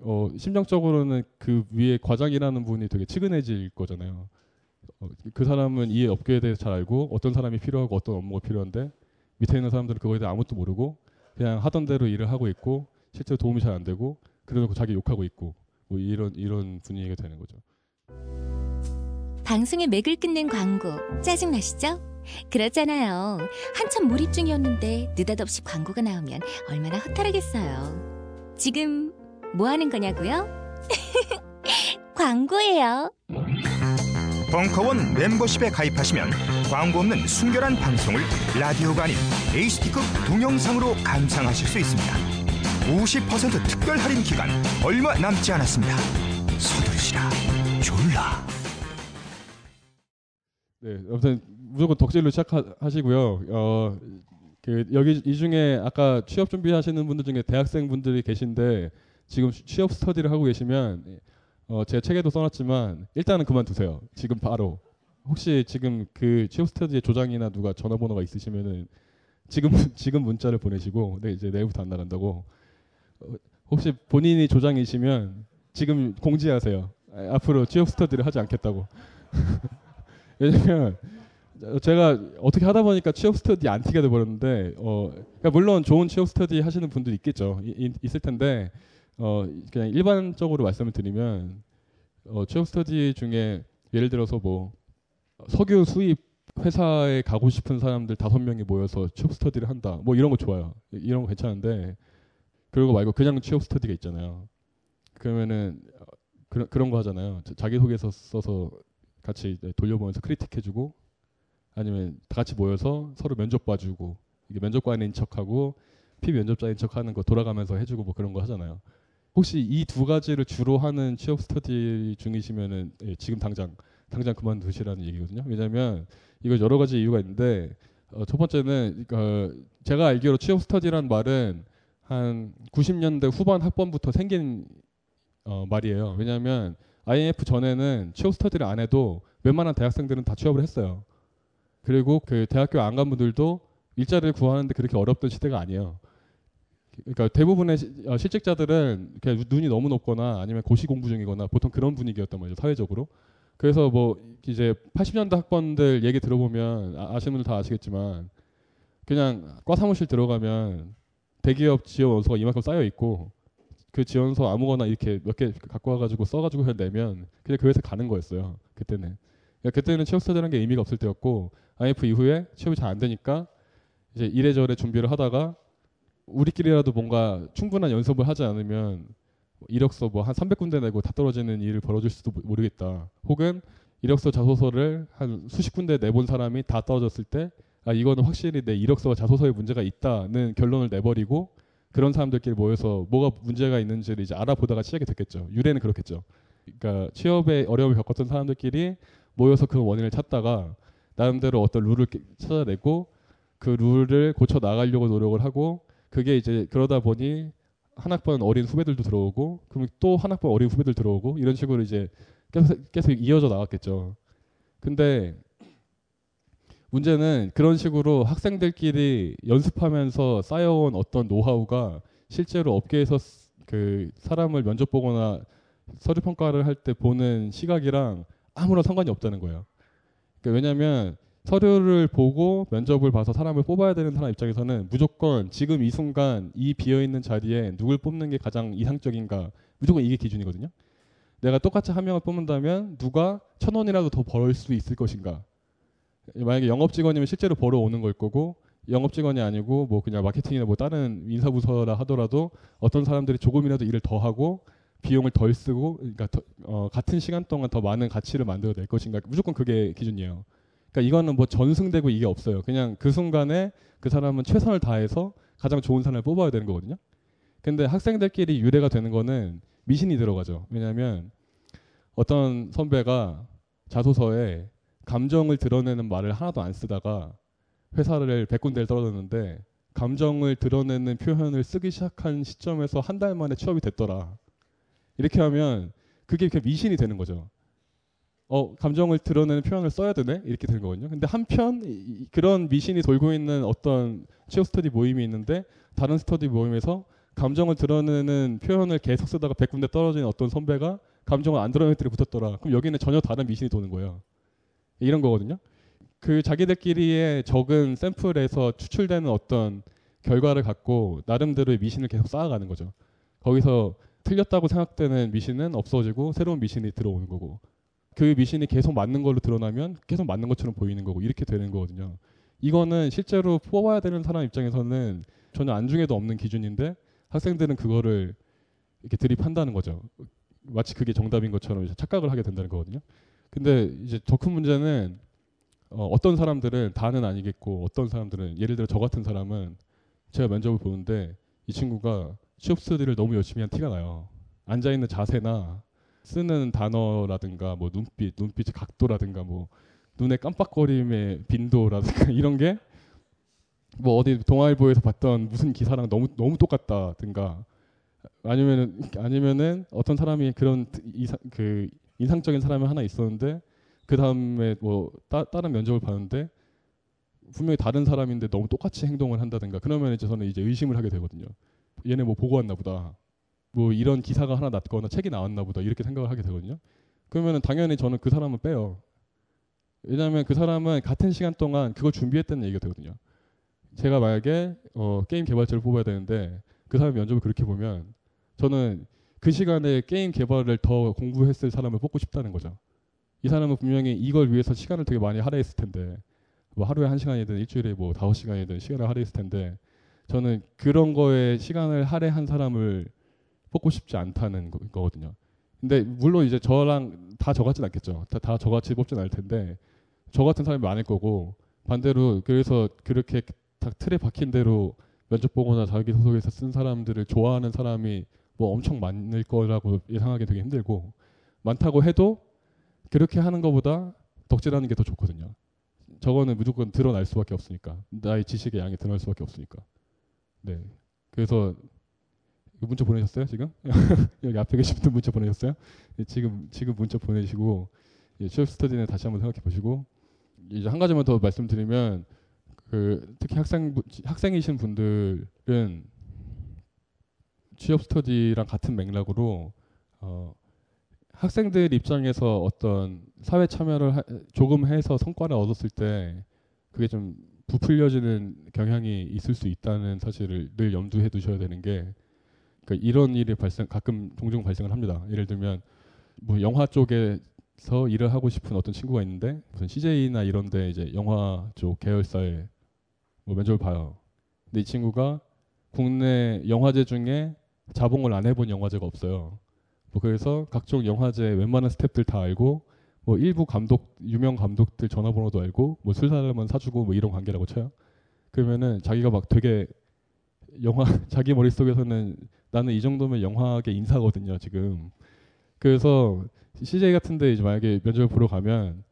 어 심정적으로는 그 위에 과장이라는 분이 되게 측은해질 거잖아요. 어, 그 사람은 이 업계에 대해서 잘 알고 어떤 사람이 필요하고 어떤 업무가 필요한데 밑에 있는 사람들은 그거에 대해 아무것도 모르고 그냥 하던 대로 일을 하고 있고 실제로 도움이 잘 안 되고 그래놓고 자기 욕하고 있고 뭐 이런 이런 분위기가 되는 거죠. 방송의 맥을 끊는 광고 짜증 나시죠? 그렇잖아요. 한참 몰입 중이었는데 느닷없이 광고가 나오면 얼마나 허탈하겠어요. 지금 뭐 하는 거냐고요? [laughs] 광고예요. 벙커원 멤버십에 가입하시면 광고 없는 순결한 방송을 라디오가 아닌 HD급 동영상으로 감상하실 수 있습니다. 50% 특별 할인 기간 얼마 남지 않았습니다. 서두르시라 졸라. 네, 아무튼 무조건 덕질로 시작하시고요. 어, 그 여기 이 중에 아까 취업 준비하시는 분들 중에 대학생 분들이 계신데 지금 취업 스터디를 하고 계시면 어, 제 책에도 써놨지만 일단은 그만두세요. 지금 바로 혹시 지금 그 취업 스터디의 조장이나 누가 전화번호가 있으시면은 지금 [laughs] 지금 문자를 보내시고 네 이제 내일부터 안 나간다고 어, 혹시 본인이 조장이시면 지금 공지하세요. 아, 앞으로 취업 스터디를 하지 않겠다고. [laughs] 왜냐면 어, 제가 어떻게 하다 보니까 취업 스터디 안티가 돼 버렸는데 어 그러니까 물론 좋은 취업 스터디 하시는 분들 있겠죠 이- 이- 있을 텐데 어 그냥 일반적으로 말씀을 드리면 어 취업 스터디 중에 예를 들어서 뭐 석유 수입 회사에 가고 싶은 사람들 다섯 명이 모여서 취업 스터디를 한다. 뭐 이런 거 좋아요. 이- 이런 거 괜찮은데 그리고 말고 그냥 취업 스터디가 있잖아요. 그러면은 어, 그런 그런 거 하잖아요. 자- 자기 소개서 써서 같이 돌려보면서 크리틱해주고 아니면 다 같이 모여서 서로 면접 봐주고 이게 면접관인 척하고 피면접자인 척하는 거 돌아가면서 해주고 뭐 그런 거 하잖아요. 혹시 이 두 가지를 주로 하는 취업 스터디 중이시면은 예, 지금 당장 당장 그만두시라는 얘기거든요. 왜냐하면 이거 여러 가지 이유가 있는데 어, 첫 번째는 어, 제가 알기로 취업 스터디란 말은 한 90년대 후반 학번부터 생긴 어, 말이에요. 왜냐하면 IMF 전에는 취업 스터디를 안 해도 웬만한 대학생들은 다 취업을 했어요. 그리고 그 대학교 안 간 분들도 일자리를 구하는데 그렇게 어렵던 시대가 아니에요. 그러니까 대부분의 시- 어, 실직자들은 그냥 눈이 너무 높거나 아니면 고시 공부 중이거나 보통 그런 분위기였단 말이죠 사회적으로. 그래서 뭐 이제 80년대 학번들 얘기 들어보면 아, 아시는 분들 다 아시겠지만 그냥 과 사무실 들어가면 대기업 지원 원서가 이만큼 쌓여 있고 그 지원서 아무거나 이렇게 몇 개 갖고 와가지고 써가지고 그냥 내면 그냥 그 회사 가는 거였어요 그때는. 그러니까 그때는 취업 스터디라는 게 의미가 없을 때였고 IMF 이후에 취업이 잘 안 되니까 이제 이래저래 준비를 하다가 우리끼리라도 뭔가 충분한 연습을 하지 않으면 뭐 이력서 뭐 한 300군데 내고 다 떨어지는 일을 벌어질 수도 모- 모르겠다. 혹은 이력서 자소서를 한 수십 군데 내본 사람이 다 떨어졌을 때 아 이거는 확실히 내 이력서와 자소서에 문제가 있다는 결론을 내버리고 그런 사람들끼리 모여서 뭐가 문제가 있는지를 이제 알아보다가 시작이 됐겠죠. 유래는 그렇겠죠. 그러니까 취업에 어려움을 겪었던 사람들끼리 모여서 그 원인을 찾다가 나름대로 어떤 룰을 깨- 찾아내고 그 룰을 고쳐 나가려고 노력을 하고 그게 이제 그러다 보니 한 학번 어린 후배들도 들어오고 그럼 또 한 학번 어린 후배들 들어오고 이런 식으로 이제 계속 계속 이어져 나갔겠죠. 근데 문제는 그런 식으로 학생들끼리 연습하면서 쌓여온 어떤 노하우가 실제로 업계에서 쓰- 그 사람을 면접 보거나 서류 평가를 할 때 보는 시각이랑 아무런 상관이 없다는 거예요. 그러니까 왜냐하면 서류를 보고 면접을 봐서 사람을 뽑아야 되는 사람 입장에서는 무조건 지금 이 순간 이 비어 있는 자리에 누굴 뽑는 게 가장 이상적인가 무조건 이게 기준이거든요. 내가 똑같이 한 명을 뽑는다면 누가 천 원이라도 더 벌 수 있을 것인가. 만약에 영업 직원이면 실제로 벌어오는 걸 거고 영업 직원이 아니고 뭐 그냥 마케팅이나 뭐 다른 인사 부서라 하더라도 어떤 사람들이 조금이라도 일을 더 하고 비용을 덜 쓰고 그러니까 더- 어, 같은 시간 동안 더 많은 가치를 만들어낼 것인가 무조건 그게 기준이에요. 그러니까 이거는 뭐 전승되고 이게 없어요. 그냥 그 순간에 그 사람은 최선을 다해서 가장 좋은 사람을 뽑아야 되는 거거든요. 근데 학생들끼리 유래가 되는 거는 미신이 들어가죠. 왜냐하면 어떤 선배가 자소서에 감정을 드러내는 말을 하나도 안 쓰다가 회사를 100군데를 떨어졌는데 감정을 드러내는 표현을 쓰기 시작한 시점에서 한 달 만에 취업이 됐더라. 이렇게 하면 그게 그냥 미신이 되는 거죠. 어 감정을 드러내는 표현을 써야 되네 이렇게 되는 거거든요. 근데 한편 이- 이- 그런 미신이 돌고 있는 어떤 취업 스터디 모임이 있는데 다른 스터디 모임에서 감정을 드러내는 표현을 계속 쓰다가 100군데 떨어진 어떤 선배가 감정을 안 드러낼 때를 붙었더라. 그럼 여기는 전혀 다른 미신이 도는 거예요. 이런 거거든요. 그 자기들끼리의 적은 샘플에서 추출되는 어떤 결과를 갖고 나름대로의 미신을 계속 쌓아가는 거죠. 거기서 틀렸다고 생각되는 미신은 없어지고 새로운 미신이 들어오는 거고 그 미신이 계속 맞는 걸로 드러나면 계속 맞는 것처럼 보이는 거고 이렇게 되는 거거든요. 이거는 실제로 뽑아야 되는 사람 입장에서는 전혀 안중에도 없는 기준인데 학생들은 그거를 이렇게 들이판다는 거죠. 마치 그게 정답인 것처럼 착각을 하게 된다는 거거든요. 근데 이제 더 큰 문제는 어, 어떤 사람들은 다는 아니겠고 어떤 사람들은 예를 들어 저 같은 사람은 제가 면접을 보는데 이 친구가 취업 스터디를 너무 열심히 한 티가 나요. 앉아 있는 자세나 쓰는 단어라든가 뭐 눈빛, 눈빛의 각도라든가 뭐 눈의 깜빡거림의 빈도라든가 [laughs] 이런 게 뭐 어디 동아일보에서 봤던 무슨 기사랑 너무 너무 똑같다든가 아니면은 아니면은 어떤 사람이 그런 이상 그 인상적인 사람이 하나 있었는데 그 다음에 뭐 따, 다른 면접을 봤는데 분명히 다른 사람인데 너무 똑같이 행동을 한다든가 그러면 이제 저는 이제 의심을 하게 되거든요. 얘네 뭐 보고 왔나 보다. 뭐 이런 기사가 하나 났거나 책이 나왔나 보다 이렇게 생각을 하게 되거든요. 그러면은 당연히 저는 그 사람은 빼요. 왜냐하면 그 사람은 같은 시간 동안 그걸 준비했다는 얘기가 되거든요. 제가 만약에 어, 게임 개발자를 뽑아야 되는데 그 사람 면접을 그렇게 보면 저는 그 시간에 게임 개발을 더 공부했을 사람을 뽑고 싶다는 거죠. 이 사람은 분명히 이걸 위해서 시간을 되게 많이 할애했을 텐데 뭐 하루에 한 시간이든 일주일에 뭐 다섯 시간이든 시간을 할애했을 텐데 저는 그런 거에 시간을 할애한 사람을 뽑고 싶지 않다는 거, 거거든요. 근데 물론 이제 저랑 다 저같진 않겠죠. 다, 다 저같이 뽑진 않을 텐데 저 같은 사람이 많을 거고 반대로 그래서 그렇게 딱 틀에 박힌 대로 면접 보거나 자기 소속에서 쓴 사람들을 좋아하는 사람이 뭐 엄청 많을 거라고 예상하기 되게 힘들고 많다고 해도 그렇게 하는 것보다 덕질하는 게 더 좋거든요. 저거는 무조건 드러날 수밖에 없으니까 나의 지식의 양이 드러날 수밖에 없으니까. 네. 그래서 문자 보내셨어요 지금? [laughs] 여기 앞에 계신 분 문자 보내셨어요? 네, 지금 지금 문자 보내시고 예, 취업 스터디는 다시 한번 생각해 보시고 이제 한 가지만 더 말씀드리면 그 특히 학생 학생이신 분들은 취업 스터디랑 같은 맥락으로 어, 학생들 입장에서 어떤 사회 참여를 하, 조금 해서 성과를 얻었을 때 그게 좀 부풀려지는 경향이 있을 수 있다는 사실을 늘 염두해 두셔야 되는 게 그러니까 이런 일이 발생 가끔 종종 발생을 합니다. 예를 들면 뭐 영화 쪽에서 일을 하고 싶은 어떤 친구가 있는데 무슨 CJ나 이런데 이제 영화 쪽 계열사에 뭐 면접을 봐요. 근데 이 친구가 국내 영화제 중에 자봉을 안 해본 영화제가 없어요. 뭐 그래서 각종 영화제 웬만한 스탭들 다 알고 뭐 일부 감독 유명 감독들 전화번호도 알고 뭐 술 사람은 사주고 뭐 이런 관계라고 쳐요. 그러면은 자기가 막 되게 영화 [laughs] 자기 머릿속에서는 나는 이 정도면 영화계 인사거든요 지금. 그래서 CJ 같은데 이제 만약에 면접을 보러 가면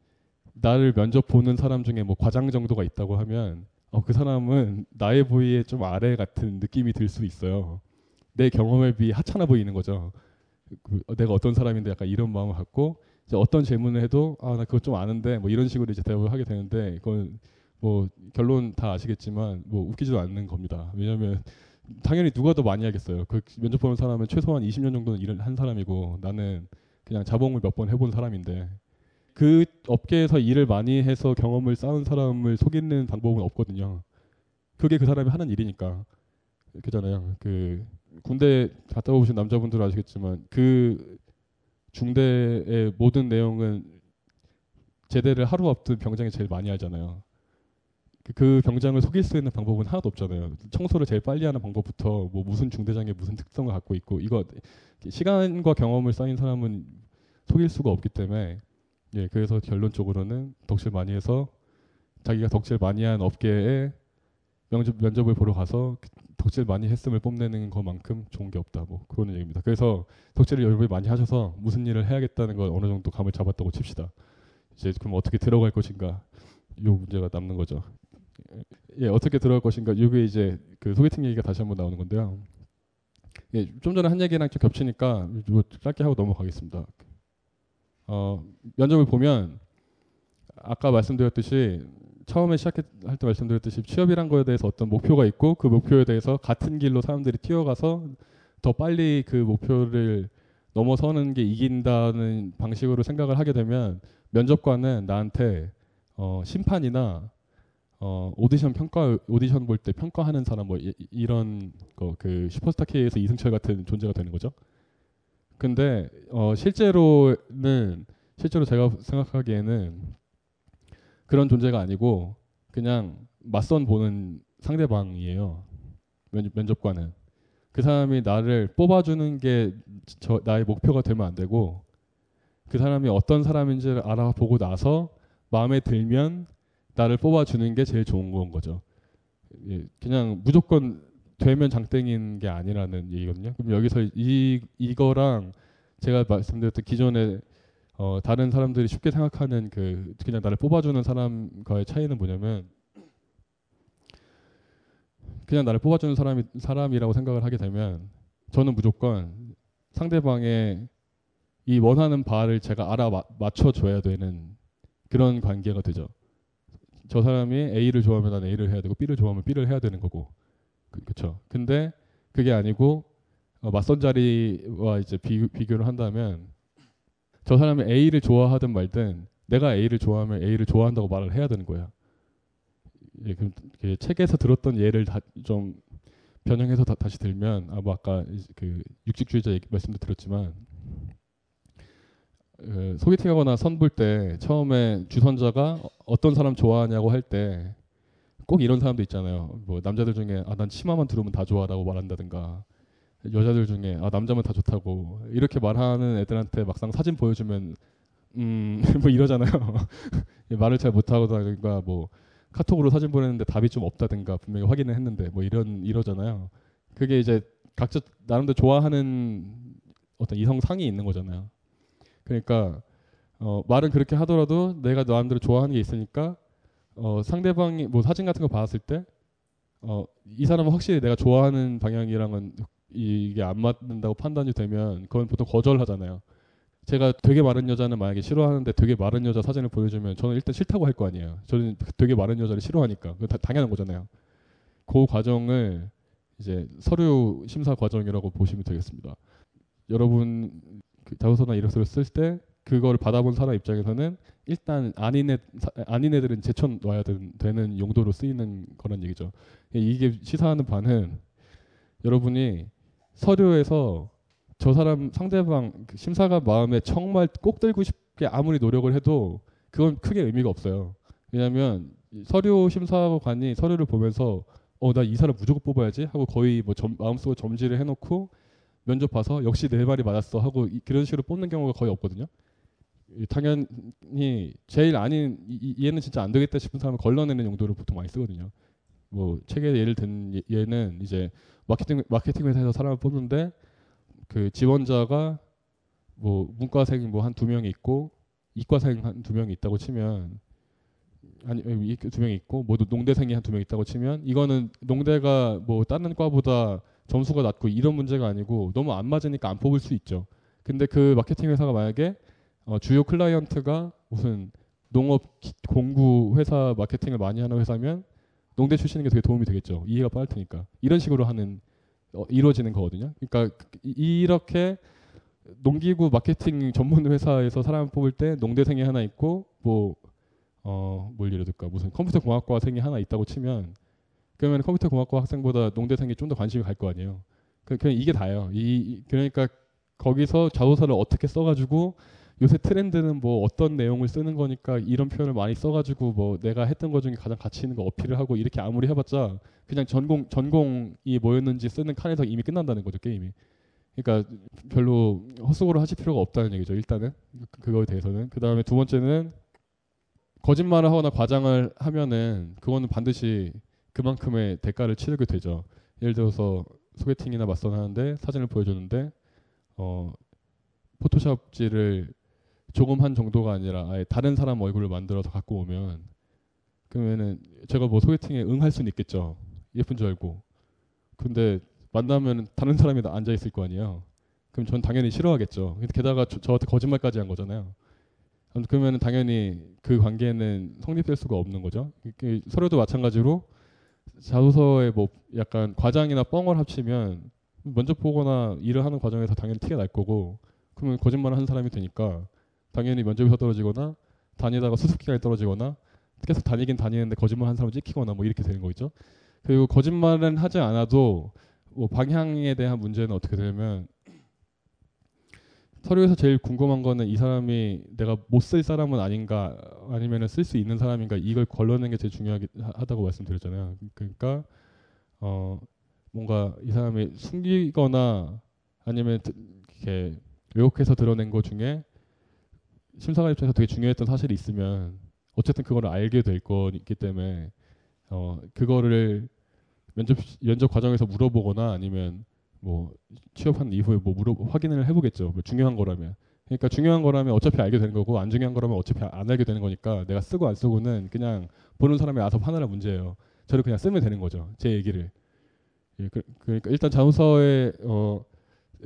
나를 면접 보는 사람 중에 뭐 과장 정도가 있다고 하면 어, 그 사람은 나의 부위에 좀 아래 같은 느낌이 들 수 있어요. 내 경험에 비해 하찮아 보이는 거죠. 그, 어, 내가 어떤 사람인데 약간 이런 마음을 갖고 이제 어떤 질문을 해도 아 나 그거 좀 아는데 뭐 이런 식으로 이제 대답을 하게 되는데 그건 뭐 결론 다 아시겠지만 뭐 웃기지도 않는 겁니다. 왜냐하면 당연히 누가 더 많이 하겠어요. 그 면접 보는 사람은 최소한 20년 정도는 일을 한 사람이고 나는 그냥 자봉을 몇 번 해본 사람인데 그 업계에서 일을 많이 해서 경험을 쌓은 사람을 속이는 방법은 없거든요. 그게 그 사람이 하는 일이니까. 그잖아요. 그 군대 갔다 오신 남자분들은 아시겠지만 그 중대의 모든 내용은 제대를 하루 앞둔 병장이 제일 많이 하잖아요. 그- 그 병장을 속일 수 있는 방법은 하나도 없잖아요. 청소를 제일 빨리 하는 방법부터 뭐 무슨 중대장의 무슨 특성을 갖고 있고 이거 시간과 경험을 쌓인 사람은 속일 수가 없기 때문에 예 그래서 결론적으로는 덕질 많이 해서 자기가 덕질 많이 한 업계에 면접 면접을 보러 가서 그 덕질 많이 했음을 뽐내는 것만큼 좋은 게 없다 뭐 그런 얘기입니다. 그래서 덕질을 여러분이 많이 하셔서 무슨 일을 해야겠다는 걸 어느 정도 감을 잡았다고 칩시다. 이제 그럼 어떻게 들어갈 것인가 요 문제가 남는 거죠. 예, 어떻게 들어갈 것인가. 이게 이제 그 소개팅 얘기가 다시 한번 나오는 건데요. 예, 좀 전에 한 얘기랑 좀 겹치니까 뭐 짧게 하고 넘어가겠습니다. 어, 면접을 보면 아까 말씀드렸듯이 처음에 시작할 때 말씀드렸듯이 취업이란 거에 대해서 어떤 목표가 있고 그 목표에 대해서 같은 길로 사람들이 뛰어가서 더 빨리 그 목표를 넘어서는 게 이긴다는 방식으로 생각을 하게 되면 면접관은 나한테 어, 심판이나 어, 오디션 평가 오디션 볼 때 평가하는 사람 뭐 이, 이런 거 그 슈퍼스타 K에서 이승철 같은 존재가 되는 거죠. 근데 어, 실제로는 실제로 제가 생각하기에는 그런 존재가 아니고 그냥 맞선 보는 상대방이에요. 면, 면접관은 그 사람이 나를 뽑아주는 게 저, 나의 목표가 되면 안 되고 그 사람이 어떤 사람인지를 알아보고 나서 마음에 들면 나를 뽑아주는 게 제일 좋은 건 거죠. 예, 그냥 무조건 되면 장땡인 게 아니라는 얘기거든요. 그럼 여기서 이 이거랑 제가 말씀드렸던 기존에 어, 다른 사람들이 쉽게 생각하는 그 그냥 나를 뽑아주는 사람과의 차이는 뭐냐면 그냥 나를 뽑아주는 사람이 사람이라고 생각을 하게 되면 저는 무조건 상대방의 이 원하는 바를 제가 알아 맞춰 줘야 되는 그런 관계가 되죠. 저 사람이 A를 좋아하면 난 A를 해야 되고 B를 좋아하면 B를 해야 되는 거고 그, 그쵸 근데 그게 아니고 어, 맞선 자리와 이제 비, 비교를 한다면 저 사람이 A를 좋아하든 말든 내가 A를 좋아하면 A를 좋아한다고 말을 해야 되는 거야. 예, 그럼 그 책에서 들었던 예를 다 좀 변형해서 다, 시 들면 아, 뭐 아까 그 육식주의자 얘기, 말씀도 드렸지만 그 소개팅하거나 선볼 때 처음에 주선자가 어떤 사람 좋아하냐고 할 때 꼭 이런 사람도 있잖아요. 뭐 남자들 중에 아 난 치마만 들으면 다 좋아라고 말한다든가 여자들 중에 아 남자면 다 좋다고 이렇게 말하는 애들한테 막상 사진 보여주면 음 [laughs] 뭐 이러잖아요. [laughs] 말을 잘 못하고다든가 뭐 카톡으로 사진 보냈는데 답이 좀 없다든가 분명히 확인을 했는데 뭐 이런 이러잖아요. 그게 이제 각자 나름대로 좋아하는 어떤 이성상이 있는 거잖아요. 그러니까 어, 말은 그렇게 하더라도 내가 나름대로 좋아하는 게 있으니까 어, 상대방이 뭐 사진 같은 거 봤을 때 어, 이 사람은 확실히 내가 좋아하는 방향이랑은 이게 안 맞는다고 판단이 되면 그건 보통 거절하잖아요. 제가 되게 마른 여자는 만약에 싫어하는데 되게 마른 여자 사진을 보여주면 저는 일단 싫다고 할 거 아니에요. 저는 되게 마른 여자를 싫어하니까 그 당연한 거잖아요. 그 과정을 이제 서류 심사 과정이라고 보시면 되겠습니다. 여러분 그 자소서나 이력서를 쓸 때 그걸 받아본 사람 입장에서는 일단 아닌 애 아닌 애들은 제쳐 놔야 되는 용도로 쓰이는 거란 얘기죠. 이게 시사하는 바는 여러분이 서류에서 저 사람 상대방 그 심사가 마음에 정말 꼭 들고 싶게 아무리 노력을 해도 그건 크게 의미가 없어요. 왜냐하면 서류 심사관이 서류를 보면서 어 나 이 사람 무조건 뽑아야지 하고 거의 뭐 점, 마음속으로 점지를 해놓고 면접 봐서 역시 내 말이 맞았어 하고 이, 그런 식으로 뽑는 경우가 거의 없거든요. 당연히 제일 아닌 이, 얘는 진짜 안 되겠다 싶은 사람을 걸러내는 용도로 보통 많이 쓰거든요. 뭐 책에 예를 든 얘는 이제 마케팅 마케팅 회사에서 사람을 뽑는데 그 지원자가 뭐 문과생 뭐 한 두 명이 있고 이과생 한 두 명이 있다고 치면 아니 두 명이 있고 뭐 농대생이 한 두 명 있다고 치면 이거는 농대가 뭐 다른 과보다 점수가 낮고 이런 문제가 아니고 너무 안 맞으니까 안 뽑을 수 있죠. 근데 그 마케팅 회사가 만약에 어, 주요 클라이언트가 무슨 농업 공구 회사 마케팅을 많이 하는 회사면 농대 출신인 게 되게 도움이 되겠죠. 이해가 빠를 테니까 이런 식으로 하는 어, 이루어지는 거거든요. 그러니까 이렇게 농기구 마케팅 전문 회사에서 사람 뽑을 때 농대생이 하나 있고 뭐 어, 뭘 예를 들까 무슨 컴퓨터 공학과생이 하나 있다고 치면 그러면 컴퓨터 공학과 학생보다 농대생이 좀 더 관심이 갈 거 아니에요. 그, 그냥 이게 다예요. 이 그러니까 거기서 자소서를 어떻게 써가지고 요새 트렌드는 뭐 어떤 내용을 쓰는 거니까 이런 표현을 많이 써가지고 뭐 내가 했던 것 중에 가장 가치 있는 거 어필을 하고 이렇게 아무리 해봤자 그냥 전공 전공이 뭐였는지 쓰는 칸에서 이미 끝난다는 거죠 게임이. 그러니까 별로 헛수고를 하실 필요가 없다는 얘기죠 일단은 그거에 대해서는. 그 다음에 두 번째는 거짓말을 하거나 과장을 하면은 그거는 반드시 그만큼의 대가를 치르게 되죠. 예를 들어서 소개팅이나 맞선 하는데 사진을 보여줬는데 어 포토샵지를 조금 한 정도가 아니라 아예 다른 사람 얼굴을 만들어서 갖고 오면 그러면은 제가 뭐 소개팅에 응할 수는 있겠죠. 예쁜 줄 알고. 근데 만나면 다른 사람이 앉아 있을 거 아니에요. 그럼 전 당연히 싫어하겠죠. 게다가 저, 저한테 거짓말까지 한 거잖아요. 그러면 당연히 그 관계는 성립될 수가 없는 거죠. 서로도 마찬가지로 자소서에 뭐 약간 과장이나 뻥을 합치면 먼저 보거나 일을 하는 과정에서 당연히 티가 날 거고 그러면 거짓말을 한 사람이 되니까 당연히 면접에서 떨어지거나 다니다가 수습 기간에 떨어지거나 계속 다니긴 다니는데 거짓말 한 사람을 찍히거나 뭐 이렇게 되는 거죠. 그리고 거짓말은 하지 않아도 뭐 방향에 대한 문제는 어떻게 되냐면 서류에서 제일 궁금한 거는 이 사람이 내가 못 쓸 사람은 아닌가 아니면 쓸 수 있는 사람인가 이걸 걸러내는 게 제일 중요하다고 말씀드렸잖아요. 그러니까 어 뭔가 이 사람이 숨기거나 아니면 이렇게 왜곡해서 드러낸 것 중에 심사관 입장에서 되게 중요했던 사실이 있으면 어쨌든 그걸 알게 될 거기 때문에 어 그거를 면접 면접 과정에서 물어보거나 아니면 뭐 취업한 이후에 뭐 물어 확인을 해보겠죠. 뭐 중요한 거라면. 그러니까 중요한 거라면 어차피 알게 되는 거고 안 중요한 거라면 어차피 안 알게 되는 거니까 내가 쓰고 안 쓰고는 그냥 보는 사람이 알아서 판단할 문제예요. 저를 그냥 쓰면 되는 거죠. 제 얘기를. 예, 그, 러니까 일단 자소서에 어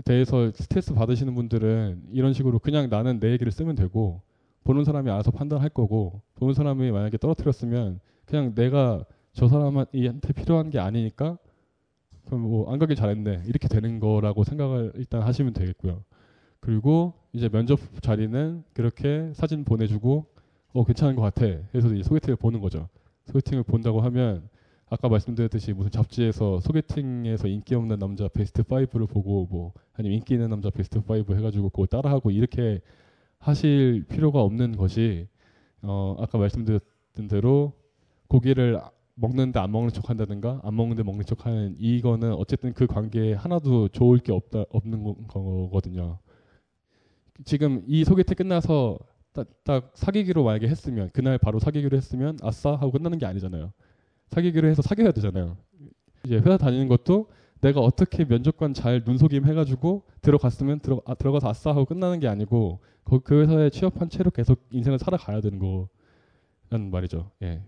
대해서 스트레스 받으시는 분들은 이런 식으로 그냥 나는 내 얘기를 쓰면 되고 보는 사람이 알아서 판단할 거고 보는 사람이 만약에 떨어뜨렸으면 그냥 내가 저 사람한테 필요한 게 아니니까 그럼 뭐 안 가길 잘했네 이렇게 되는 거라고 생각을 일단 하시면 되겠고요. 그리고 이제 면접 자리는 그렇게 사진 보내주고 어 괜찮은 것 같아. 그래서 이제 소개팅을 보는 거죠. 소개팅을 본다고 하면 아까 말씀드렸듯이 무슨 잡지에서 소개팅에서 인기 없는 남자 베스트 5를 보고 뭐 아니면 인기 있는 남자 베스트 5 해가지고 그거 따라하고 이렇게 하실 필요가 없는 것이 어 아까 말씀드렸던 대로 고기를 먹는데 안 먹는 척 한다든가 안 먹는데 먹는 척 하는 이거는 어쨌든 그 관계에 하나도 좋을 게 없다 없는 거- 거거든요. 지금 이 소개팅 끝나서 딱, 딱 사귀기로 만약에 했으면 그날 바로 사귀기로 했으면 아싸 하고 끝나는 게 아니잖아요. 사귀기로 해서 사귀어야 되잖아요. 이제 회사 다니는 것도 내가 어떻게 면접관 잘 눈속임 해가지고 들어갔으면 들어 아, 들어가서 아싸 하고 끝나는 게 아니고 거, 그 회사에 취업한 채로 계속 인생을 살아가야 되는 거라는 말이죠. 예.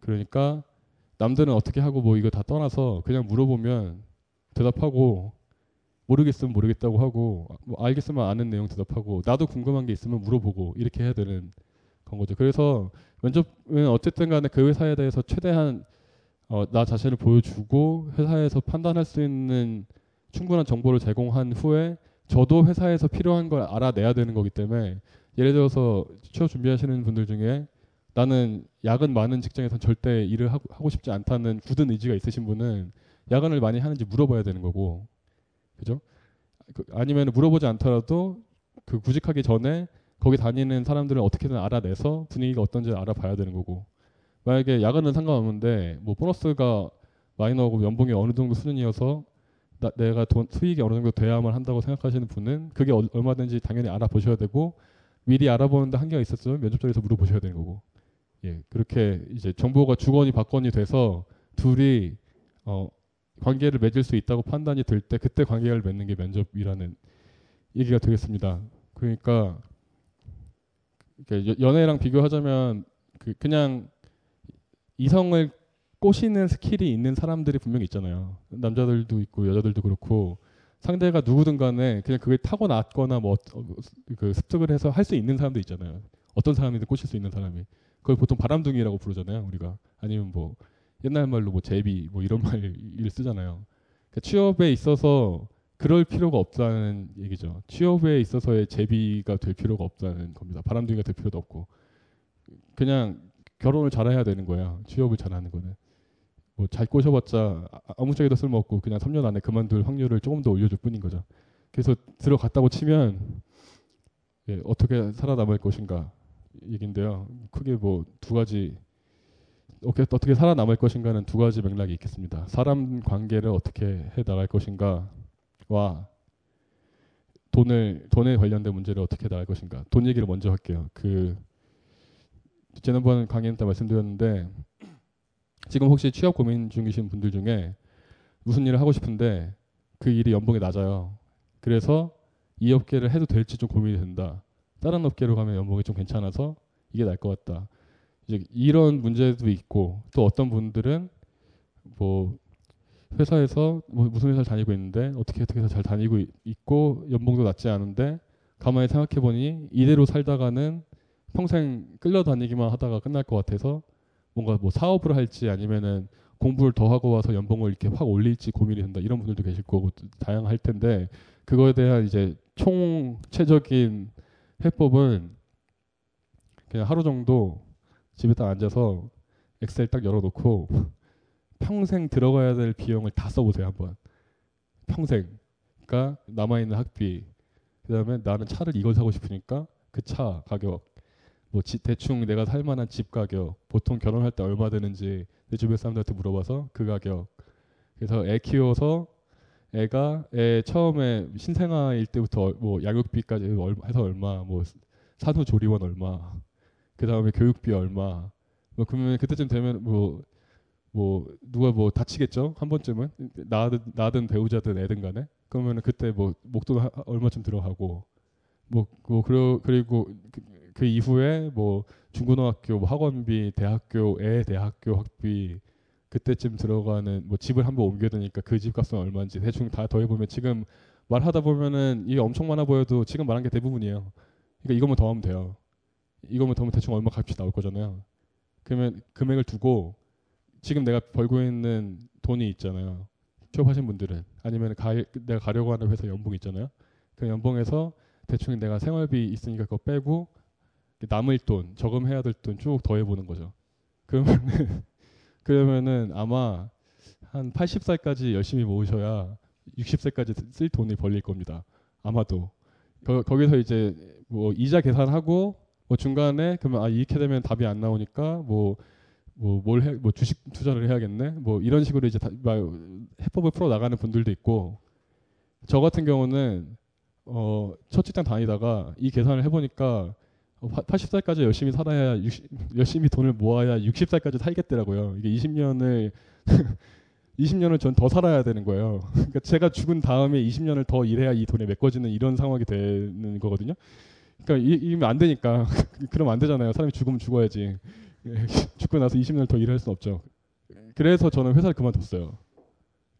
그러니까 남들은 어떻게 하고 뭐 이거 다 떠나서 그냥 물어보면 대답하고 모르겠으면 모르겠다고 하고 뭐 알겠으면 아는 내용 대답하고 나도 궁금한 게 있으면 물어보고 이렇게 해야 되는 건 거죠. 그래서 면접은 어쨌든 간에 그 회사에 대해서 최대한 어, 나 자신을 보여주고 회사에서 판단할 수 있는 충분한 정보를 제공한 후에 저도 회사에서 필요한 걸 알아내야 되는 거기 때문에 예를 들어서 취업 준비하시는 분들 중에 나는 야근 많은 직장에선 절대 일을 하고, 하고 싶지 않다는 굳은 의지가 있으신 분은 야근을 많이 하는지 물어봐야 되는 거고. 그죠? 그, 아니면 물어보지 않더라도 그 구직하기 전에 거기 다니는 사람들을 어떻게든 알아내서 분위기가 어떤지 알아봐야 되는 거고. 만약에 야근은 상관없는데 뭐 보너스가 나오고 연봉이 어느 정도 수준이어서 나, 내가 돈 수익이 어느 정도 돼야만 한다고 생각하시는 분은 그게 어- 얼마든지 당연히 알아보셔야 되고 미리 알아보는데 한계가 있었으면 면접장에서 물어보셔야 되는 거고 예 그렇게 이제 정보가 주거니 받거니 돼서 둘이 어 관계를 맺을 수 있다고 판단이 들때 그때 관계를 맺는 게 면접이라는 얘기가 되겠습니다. 그러니까 연애랑 비교하자면 그 그냥 이성을 꼬시는 skill이 있는 사람들이 분명히 있잖아요. 남자들도 있고 여자들도 그렇고 상대가 누구든 간에 그냥 그게 타고났거나 뭐 어, 그 습득을 해서 할 수 있는 사람도 있잖아요. 어떤 사람이든 꼬실 수 있는 사람이. 그걸 보통 바람둥이라고 부르잖아요. 우리가 아니면 뭐 옛날 말로 뭐 제비 뭐 이런 [laughs] 말을 쓰잖아요. 그러니까 취업에 있어서 그럴 필요가 없다는 얘기죠. 취업에 있어서의 제비가 될 필요가 없다는 겁니다. 바람둥이가 될 필요도 없고 그냥 결혼을 잘해야 되는 거야. 취업을 잘하는 거는 뭐 잘 꼬셔봤자 아- 아무짝에도 쓸모없고 그냥 3년 안에 그만둘 확률을 조금 더 올려줄 뿐인 거죠. 그래서 들어갔다고 치면 예, 어떻게 살아남을 것인가 얘긴데요. 크게 뭐 두 가지 어떻게, 살아남을 것인가는 두 가지 맥락이 있겠습니다. 사람 관계를 어떻게 해 나갈 것인가와 돈을 돈에 관련된 문제를 어떻게 나갈 것인가. 돈 얘기를 먼저 할게요. 그 지난번 강의는 때 말씀드렸는데 지금 혹시 취업 고민 중이신 분들 중에 무슨 일을 하고 싶은데 그 일이 연봉이 낮아요. 그래서 이 업계를 해도 될지 좀 고민이 된다. 다른 업계로 가면 연봉이 좀 괜찮아서 이게 날것 같다. 이제 이런 문제도 있고 또 어떤 분들은 뭐 회사에서 뭐 무슨 회사를 다니고 있는데 어떻게 어떻게 해서 잘 다니고 있- 있고 연봉도 낮지 않은데 가만히 생각해 보니 이대로 살다가는 평생 끌려다니기만 하다가 끝날 것 같아서 뭔가 뭐 사업을 할지 아니면은 공부를 더 하고 와서 연봉을 이렇게 확 올릴지 고민이 된다 이런 분들도 계실 거고 다양할 텐데 그거에 대한 이제 총체적인 해법은 그냥 하루 정도 집에 딱 앉아서 엑셀 딱 열어놓고 평생 들어가야 될 비용을 다 써보세요 한번. 평생. 그러니까 남아있는 학비. 그다음에 나는 차를 이걸 사고 싶으니까 그 차 가격. 뭐 지- 대충 내가 살 만한 집 가격. 보통 결혼할 때 얼마 되는지 내 주변 사람들한테 물어봐서 그 가격. 그래서 애 키워서 애가 애 처음에 신생아일 때부터 얼- 뭐 양육비까지 얼- 해서 얼마 뭐 산후조리원 얼마 그 다음에 교육비 얼마 뭐 그러면 그때쯤 되면 뭐뭐 누가 뭐 다치겠죠? 한 번쯤은? 나든 나든 배우자든 애든 간에? 그러면 그때 뭐 목돈 하- 얼마쯤 들어가고 뭐, 뭐 그러, 그리고 그, 그 이후에 뭐 중고등학교 뭐 학원비 대학교 애 대학교 학비 그때쯤 들어가는 뭐 집을 한번 옮겨야 되니까 그 집 값은 얼마인지 대충 다 더해보면 지금 말하다 보면은 이게 엄청 많아 보여도 지금 말한 게 대부분이에요 그러니까 이거만 더하면 돼요 이거만 더하면 대충 얼마 값이 나올 거잖아요 그러면 금액을 두고 지금 내가 벌고 있는 돈이 있잖아요. 취업하신 분들은 아니면 가, 내가 가려고 하는 회사 연봉 있잖아요. 그 연봉에서 대충 내가 생활비 있으니까 그거 빼고 남을 돈, 저금해야 될 돈 쭉 더해보는 거죠. 그러면은 그러면은 아마 한 80살까지 열심히 모으셔야 60세까지 쓸 돈이 벌릴 겁니다. 아마도. 거, 거기서 이제 뭐 이자 계산하고 뭐 중간에 그러면 아 이렇게 되면 답이 안 나오니까 뭐 뭐뭘해뭐 주식 투자를 해야겠네? 뭐 이런 식으로 이제 다, 막 해법을 풀어 나가는 분들도 있고. 저 같은 경우는 어, 첫 직장 다니다가 이 계산을 해보니까 어, 80살까지 열심히 살아야 60, 열심히 돈을 모아야 60살까지 살겠더라고요. 이게 20년을 20년을 [laughs] 전 더 살아야 되는 거예요. 그러니까 제가 죽은 다음에 20년을 더 일해야 이 돈에 메꿔지는 이런 상황이 되는 거거든요. 그러니까 이, 이면 안 되니까 [laughs] 그러면 안 되잖아요. 사람이 죽으면 죽어야지. [laughs] 죽고 나서 20년을 더 일할 수 없죠. 그래서 저는 회사를 그만뒀어요.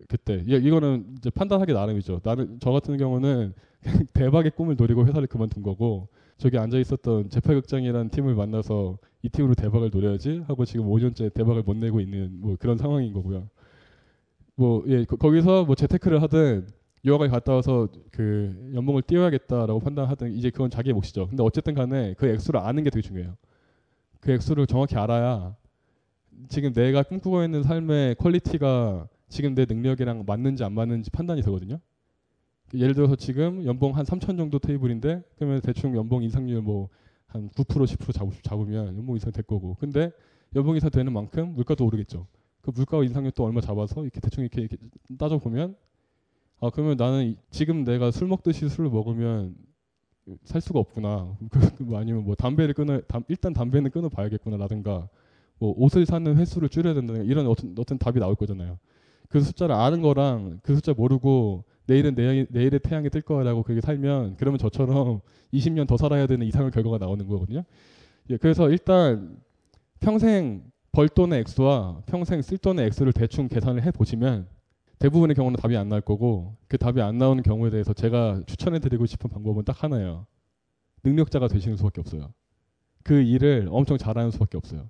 그때 이, 이거는 이제 판단하기 나름이죠. 나는 저 같은 경우는 대박의 꿈을 노리고 회사를 그만둔 거고 저기 앉아 있었던 제8극장이라는 팀을 만나서 이 팀으로 대박을 노려야지 하고 지금 5년째 대박을 못 내고 있는 뭐 그런 상황인 거고요. 뭐 예, 거, 거기서 뭐 재테크를 하든 유학을 갔다 와서 그 연봉을 띄워야겠다라고 판단하든 이제 그건 자기의 몫이죠. 근데 어쨌든 간에 그 액수를 아는 게 되게 중요해요. 그 액수를 정확히 알아야 지금 내가 꿈꾸고 있는 삶의 quality가 지금 내 능력이랑 맞는지 안 맞는지 판단이 되거든요. 예를 들어서 지금 연봉 한 3천 정도 테이블인데 그러면 대충 연봉 인상률 뭐 한 9% 10% 잡, 잡으면 연봉 인상 될 거고 근데 연봉 인상 되는 만큼 물가도 오르겠죠. 그 물가 인상률 또 얼마 잡아서 이렇게 대충 이렇게, 이렇게 따져 보면 아 그러면 나는 지금 내가 술 먹듯이 술을 먹으면 살 수가 없구나. [laughs] 뭐 아니면 뭐 담배를 끊어 담, 일단 담배는 끊어 봐야겠구나라든가 뭐 옷을 사는 횟수를 줄여야 된다 이런 어떤 어떤 답이 나올 거잖아요. 그 숫자를 아는 거랑 그 숫자 모르고 내일은 내, 내일의 태양이 뜰 거라고 그렇게 살면 그러면 저처럼 [laughs] 20년 더 살아야 되는 이상의 결과가 나오는 거거든요. 예, 그래서 일단 평생 벌 돈의 액수와 평생 쓸 돈의 액수를 대충 계산을 해 보시면 대부분의 경우는 답이 안 나올 거고 그 답이 안 나오는 경우에 대해서 제가 추천해 드리고 싶은 방법은 딱 하나예요. 능력자가 되시는 수밖에 없어요. 그 일을 엄청 잘하는 수밖에 없어요.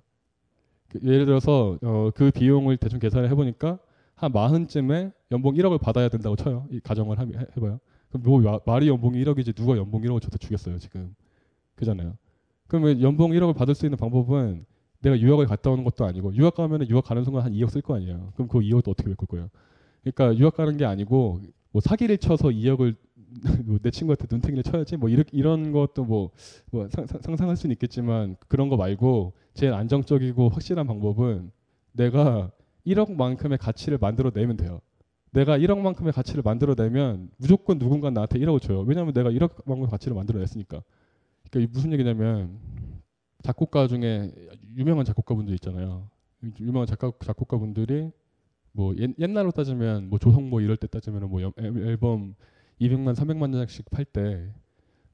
그 예를 들어서 어, 그 비용을 대충 계산을 해보니까 한 마흔쯤에 연봉 1억을 받아야 된다고 쳐요. 이 가정을 하, 해봐요. 그럼 뭐 말이 연봉이 1억이지 누가 연봉 1억을 줘도 주겠어요 지금. 그잖아요. 그러면 연봉 1억을 받을 수 있는 방법은 내가 유학을 갔다 오는 것도 아니고 유학 가면은 유학 가는 순간 한 2억 쓸 거 아니에요. 그럼 그 2억도 어떻게 메꿀 거예요? 그러니까 유학 가는 게 아니고 뭐 사기를 쳐서 2억을 [laughs] 뭐내 친구한테 눈탱이를 쳐야지 뭐 이렇게 이런 것도 뭐, 뭐 상, 상상할 수는 있겠지만 그런 거 말고 제일 안정적이고 확실한 방법은 내가 1억만큼의 가치를 만들어내면 돼요. 내가 1억만큼의 가치를 만들어내면 무조건 누군가 나한테 1억을 줘요. 왜냐하면 내가 1억만큼의 가치를 만들어냈으니까. 그러니까 무슨 얘기냐면 작곡가 중에 유명한 작곡가분들 있잖아요. 유명한 작가, 작곡가분들이 뭐 옛, 날로 따지면 뭐 조성모 이럴 때 따지면 뭐 앨범 200만 300만 장씩 팔 때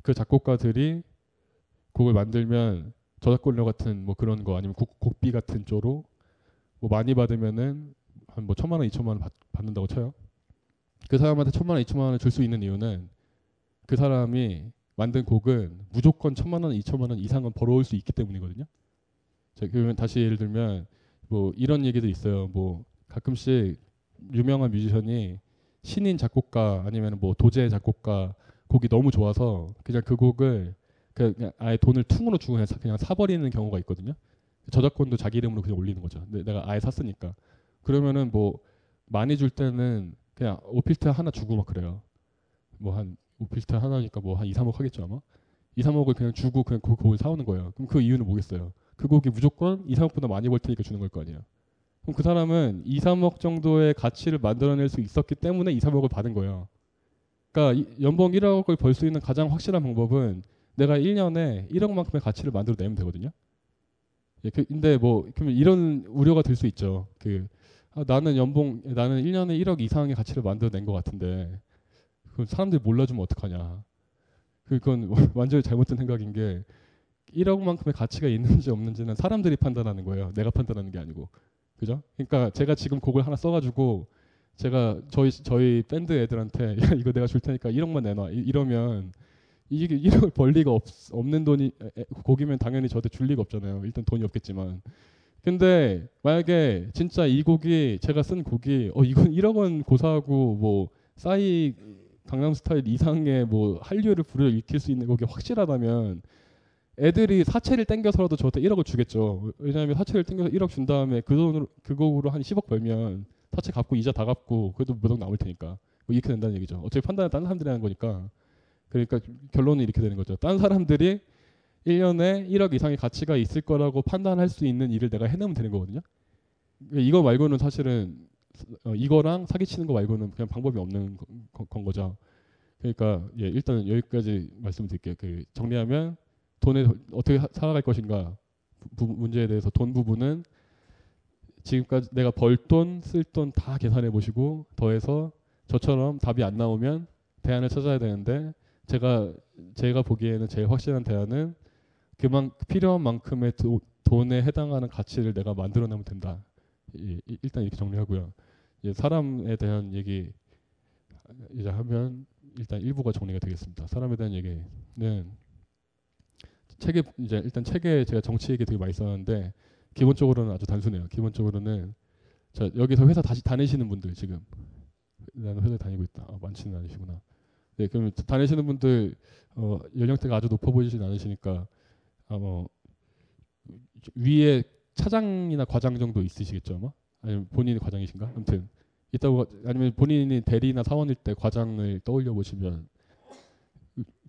그 작곡가들이 곡을 만들면 저작권료 같은 뭐 그런 거 아니면 곡, 곡비 같은 쪽으로 뭐 많이 받으면은 한 뭐 천만 원, 이천만 원 받, 받는다고 쳐요. 그 사람한테 천만 원, 이천만 원을 줄 수 있는 이유는 그 사람이 만든 곡은 무조건 천만 원, 이천만 원 이상은 벌어올 수 있기 때문이거든요. 자, 그러면 다시 예를 들면 뭐 이런 얘기도 있어요. 뭐 가끔씩 유명한 뮤지션이 신인 작곡가 아니면 뭐 도제 작곡가 곡이 너무 좋아서 그냥 그 곡을 그냥 아예 돈을 퉁으로 주고 그냥, 사버리는 경우가 있거든요. 저작권도 자기 이름으로 그냥 올리는 거죠. 내가 아예 샀으니까. 그러면은 뭐 많이 줄 때는 그냥 오필트 하나 주고 막 그래요. 뭐 한 오필트 하나니까 뭐 한 2, 3억 하겠죠 아마. 2, 3억을 그냥 주고 그냥 그 곡을 사오는 거예요. 그럼 그 이유는 뭐겠어요? 그 곡이 무조건 2, 3억보다 많이 벌 테니까 주는 걸 거 아니에요. 그럼 그 사람은 2, 3억 정도의 가치를 만들어낼 수 있었기 때문에 2, 3억을 받은 거예요. 그러니까 연봉 1억을 벌 수 있는 가장 확실한 방법은 내가 1년에 1억만큼의 가치를 만들어내면 되거든요. 예, 그, 근데 뭐 그러면 이런 우려가 들 수 있죠. 그 아, 나는 연봉 나는 1년에 1억 이상의 가치를 만들어낸 것 같은데 그 사람들이 몰라주면 어떡하냐. 그건 [laughs] 완전히 잘못된 생각인 게 1억만큼의 가치가 있는지 없는지는 사람들이 판단하는 거예요. 내가 판단하는 게 아니고. 그죠? 그러니까 제가 지금 곡을 하나 써가지고 제가 저희 저희 밴드 애들한테 [laughs] 야 이거 내가 줄 테니까 1억만 내놔 이러면 이게 1억을 벌 리가 없, 없는 돈이 곡이면 당연히 저한테 줄 리가 없잖아요. 일단 돈이 없겠지만. 근데 만약에 진짜 이 곡이 제가 쓴 곡이 어 이건 1억 원 고사하고 뭐 싸이 강남 스타일 이상의 뭐 한류를 불러 일으킬 수 있는 곡이 확실하다면 애들이 사채를 땡겨서라도 저한테 1억을 주겠죠. 왜냐하면 사채를 땡겨서 1억 준 다음에 그 돈으로 그거로 한 10억 벌면 사채 갚고 이자 다 갚고 그래도 몇억 남을 테니까 뭐 이렇게 된다는 얘기죠. 어차피 판단은 다른 사람들이 하는 거니까. 그러니까 결론은 이렇게 되는 거죠. 다른 사람들이 1년에 1억 이상의 가치가 있을 거라고 판단할 수 있는 일을 내가 해내면 되는 거거든요. 그러니까 이거 말고는 사실은 어, 이거랑 사기치는 거 말고는 그냥 방법이 없는 거, 건 거죠. 그러니까 예, 일단 여기까지 말씀드릴게요. 그 정리하면 돈에 어떻게 사- 살아갈 것인가 부, 문제에 대해서 돈 부분은 지금까지 내가 벌 돈, 쓸 돈 다 계산해 보시고 더해서 저처럼 답이 안 나오면 대안을 찾아야 되는데 제가 제가 보기에는 제일 확실한 대안은 그만 필요한 만큼의 도, 돈에 해당하는 가치를 내가 만들어내면 된다. 이, 이- 일단 이렇게 정리하고요. 이제 사람에 대한 얘기 이제 하면 일단 일부가 정리가 되겠습니다. 사람에 대한 얘기는 책에 이제 일단 책에 제가 정치 얘기 되게 많이 썼는데 기본적으로는 아주 단순해요. 기본적으로는 자 여기서 회사 다시 다니시는 분들 지금 나는 회사 다니고 있다. 아, 많지는 않으시구나. 네, 그럼 다니시는 분들 어, 연령대가 아주 높아 보이진 않으시니까 아마 뭐 위에 차장이나 과장 정도 있으시겠죠, 아마? 아니면 본인이 과장이신가? 아무튼 있다고 아니면 본인이 대리나 사원일 때 과장을 떠올려 보시면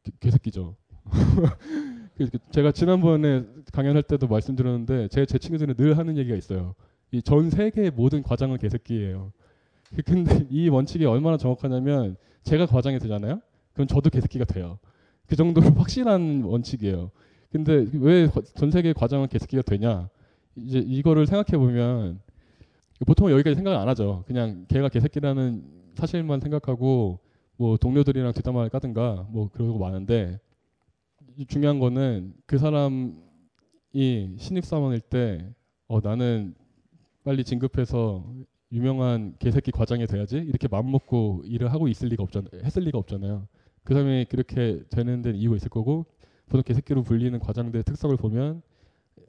개- 개새끼죠. [laughs] 제가 지난번에 강연할 때도 말씀드렸는데 제, 제 친구들은 늘 하는 얘기가 있어요. 이 전 세계의 모든 과장은 개새끼예요. 그- [laughs] 근데 이 원칙이 얼마나 정확하냐면 제가 과장이 되잖아요. 그럼 저도 개새끼가 돼요. 그 정도로 [laughs] 확실한 원칙이에요. 근데 왜 전 세계 과장은 개새끼가 되냐? 이제 이거를 생각해 보면 보통 여기까지 생각을 안 하죠. 그냥 걔가 개새끼라는 사실만 생각하고 뭐 동료들이랑 뒷담화를 까든가 뭐 그러고 이 중요한 거는 그 사람이 신입 사원일 때 어, 나는 빨리 진급해서 유명한 개새끼 과장이 돼야지 이렇게 마음 먹고 일을 하고 있을 리가 없잖아요. 했을 리가 없잖아요. 그 사람이 그렇게 되는 데는 이유가 있을 거고 보통 개새끼로 불리는 과장들의 특성을 보면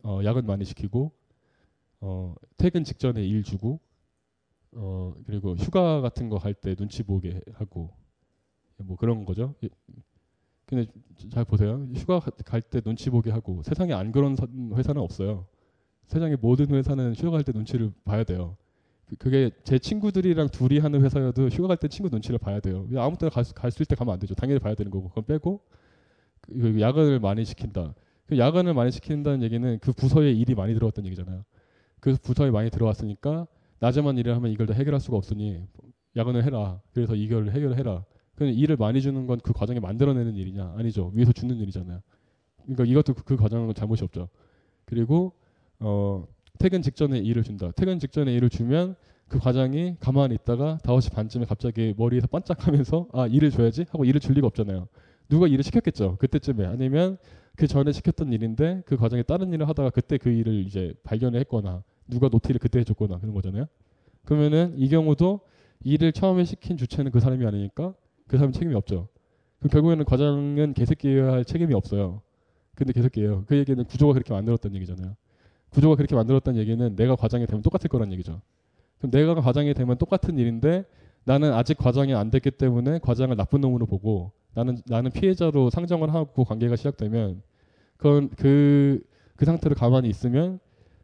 어, 야근 많이 시키고 어, 퇴근 직전에 일 주고 어, 그리고 휴가 같은 거갈때 눈치 보게 하고 뭐 그런 거죠. 예. 근데 잘 보세요. 휴가 갈 때 눈치 보게 하고 세상에 안 그런 사- 회사는 없어요. 세상의 모든 회사는 휴가 갈 때 눈치를 봐야 돼요. 그- 그게 제 친구들이랑 둘이 하는 회사여도 휴가 갈 때 친구 눈치를 봐야 돼요. 그냥 아무 때나 갈수 있을 때 가면 안 되죠. 당연히 봐야 되는 거고 그건 빼고 그- 그 야근을 많이 시킨다. 그 야근을 많이 시킨다는 얘기는 그 부서에 일이 많이 들어왔다는 얘기잖아요. 그 부서에 많이 들어왔으니까 낮에만 일을 하면 이걸 다 해결할 수가 없으니 야근을 해라. 그래서 이걸 해결해라. 근데 일을 많이 주는 건 그 과정에 만들어내는 일이냐? 아니죠. 위에서 주는 일이잖아요. 그러니까 이것도 그, 그 과정은 잘못이 없죠. 그리고 어, 퇴근 직전에 일을 준다. 퇴근 직전에 일을 주면 그 과장이 가만히 있다가 5시 반쯤에 갑자기 머리에서 반짝하면서 [laughs] 아 일을 줘야지 하고 일을 줄 리가 없잖아요. 누가 일을 시켰겠죠. 그때쯤에 아니면 그 전에 시켰던 일인데 그 과정에 다른 일을 하다가 그때 그 일을 이제 발견했거나 누가 노티를 그때 해줬거나 그런 거잖아요. 그러면은 이 경우도 일을 처음에 시킨 주체는 그 사람이 아니니까 그 사람 책임이 없죠. 그럼 결국에는 과장은 개새끼여야 할 책임이 없어요. 근데 개새끼예요. 그 얘기는 구조가 그렇게 만들었다는 얘기잖아요. 구조가 그렇게 만들었다는 얘기는 내가 과장이 되면 똑같을 거란 얘기죠. 그럼 내가 과장이 되면 똑같은 일인데 나는 아직 과장이 안 됐기 때문에 과장을 나쁜 놈으로 보고 나는 나는 피해자로 상정을 하고 관계가 시작되면 그건 그, 그 상태로 가만히 있으면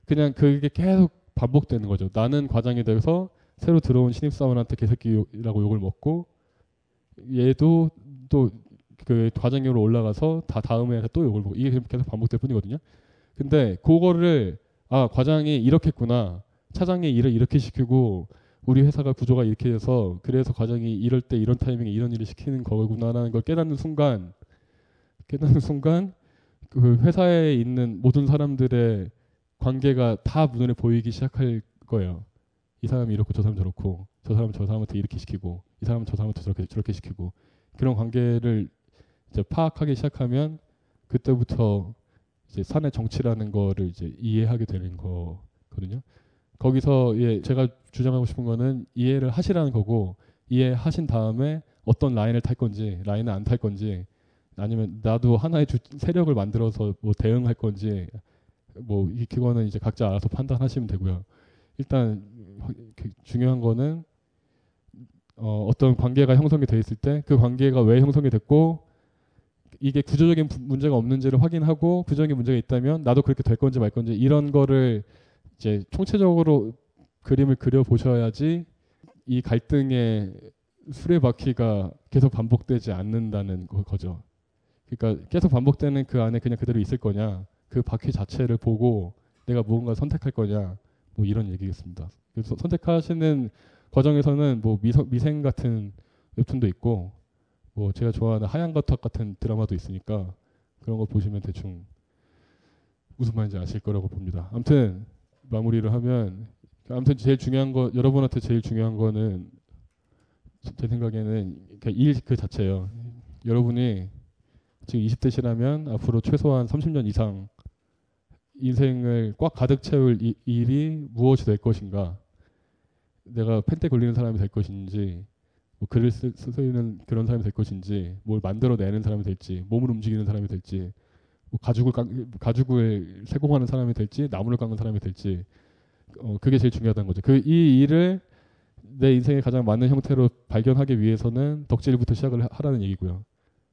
그냥 그게 계속 반복되는 거죠. 나는 과장이 돼서 새로 들어온 신입사원한테 개새끼라고 욕을 먹고 얘도 또 그 과장으로 올라가서 다 다음에 또 욕을 먹고 이게 계속 반복될 뿐이거든요. 근데 그거를 아 과장이 이렇게 했구나 차장이 일을 이렇게 시키고 우리 회사가 구조가 이렇게 돼서 그래서 과장이 이럴 때 이런 타이밍에 이런 일을 시키는 거구나라는 걸 깨닫는 순간 깨닫는 순간 그 회사에 있는 모든 사람들의 관계가 다 눈에 보이기 시작할 거예요. 이 사람이 이렇고 저 사람 저렇고 저 사람 저 사람한테 이렇게 시키고 이 사람은 저 사람한테 저렇게 저렇게 시키고 그런 관계를 이제 파악하기 시작하면 그때부터 이제 사내 정치라는 거를 이제 이해하게 되는 거거든요. 거기서 예 제가 주장하고 싶은 거는 이해를 하시라는 거고 이해하신 다음에 어떤 라인을 탈 건지 라인을 안 탈 건지 아니면 나도 하나의 주, 세력을 만들어서 뭐 대응할 건지 뭐 이 그거는 이제 각자 알아서 판단하시면 되고요. 일단 그 중요한 거는 어, 어떤 관계가 형성이 돼 있을 때 그 관계가 왜 형성이 됐고 이게 구조적인 부- 문제가 없는지를 확인하고 구조적인 문제가 있다면 나도 그렇게 될 건지 말 건지 이런 거를 이제 총체적으로 그림을 그려 보셔야지 이 갈등의 수레바퀴가 계속 반복되지 않는다는 거- 거죠. 그러니까 계속 반복되는 그 안에 그냥 그대로 있을 거냐, 그 바퀴 자체를 보고 내가 무언가 선택할 거냐, 뭐 이런 얘기겠습니다. 그래서 선택하시는 과정에서는 뭐 미성, 미생 같은 웹툰도 있고, 뭐 제가 좋아하는 하얀 거탑 같은 드라마도 있으니까 그런 거 보시면 대충 무슨 말인지 아실 거라고 봅니다. 아무튼 마무리를 하면 아무튼 제일 중요한 거 여러분한테 제일 중요한 거는 제 생각에는 일 그 자체예요. 여러분이 지금 20대시라면 앞으로 최소한 30년 이상 인생을 꽉 가득 채울 이- 일이 무엇이 될 것인가? 내가 펜때 걸리는 사람이 될 것인지, 뭐 글을 쓰, 쓰는 그런 사람이 될 것인지, 뭘 만들어내는 사람이 될지, 몸을 움직이는 사람이 될지, 뭐 가죽을 깎, 가죽을 세공하는 사람이 될지, 나무를 깎는 사람이 될지, 어, 그게 제일 중요하다는 거죠. 그 이 일을 내 인생에 가장 맞는 형태로 발견하기 위해서는 덕질부터 시작을 하- 하라는 얘기고요.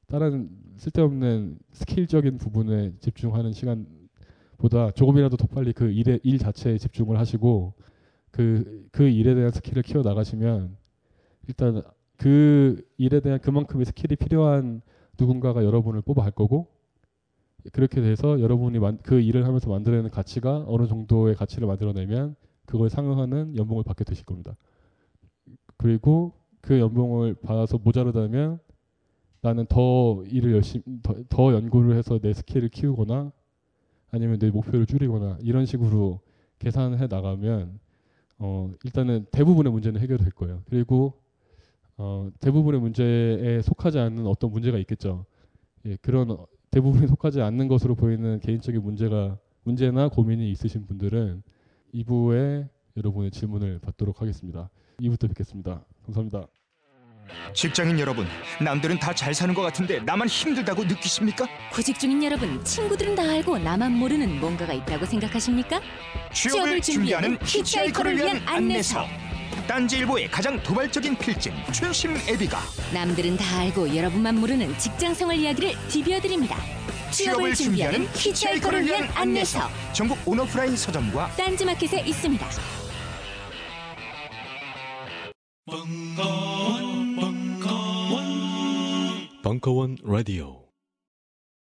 다른 쓸데없는 스킬적인 부분에 집중하는 시간보다 조금이라도 더 빨리 그 일에 일 자체에 집중을 하시고 그, 그 일에 대한 skill을 키워 나가시면 일단 그 일에 대한 그만큼의 skill이 필요한 누군가가 여러분을 뽑아 갈 거고 그렇게 돼서 여러분이 만- 그 일을 하면서 만들어내는 가치가 어느 정도의 가치를 만들어내면 그걸 상응하는 연봉을 받게 되실 겁니다. 그리고 그 연봉을 받아서 모자르다면 나는 더 일을 열심히 더, 더 연구를 해서 내 skill을 키우거나 아니면 내 목표를 줄이거나 이런 식으로 계산해 나가면 어 일단은 대부분의 문제는 해결될 거예요. 그리고 어 대부분의 문제에 속하지 않는 어떤 문제가 있겠죠. 예, 그런 어, 대부분에 속하지 않는 것으로 보이는 개인적인 문제가 문제나 고민이 있으신 분들은 2부에 여러분의 질문을 받도록 하겠습니다. 2부 때 뵙겠습니다. 감사합니다. 직장인 여러분, 남들은 다 잘 사는 것 같은데 나만 힘들다고 느끼십니까? 구직 중인 여러분, 친구들은 다 알고 나만 모르는 뭔가가 있다고 생각하십니까? 취업을 준비하는 히치하이커를 위한 안내서. 딴지일보의 가장 도발적인 필진 춘심 애비가 남들은 다 알고 여러분만 모르는 직장생활 이야기를 디벼드립니다. 취업을 준비하는 히치하이커를 위한 안내서. 전국 온오프라인 서점과 딴지마켓에 있습니다. 벙커원 라디오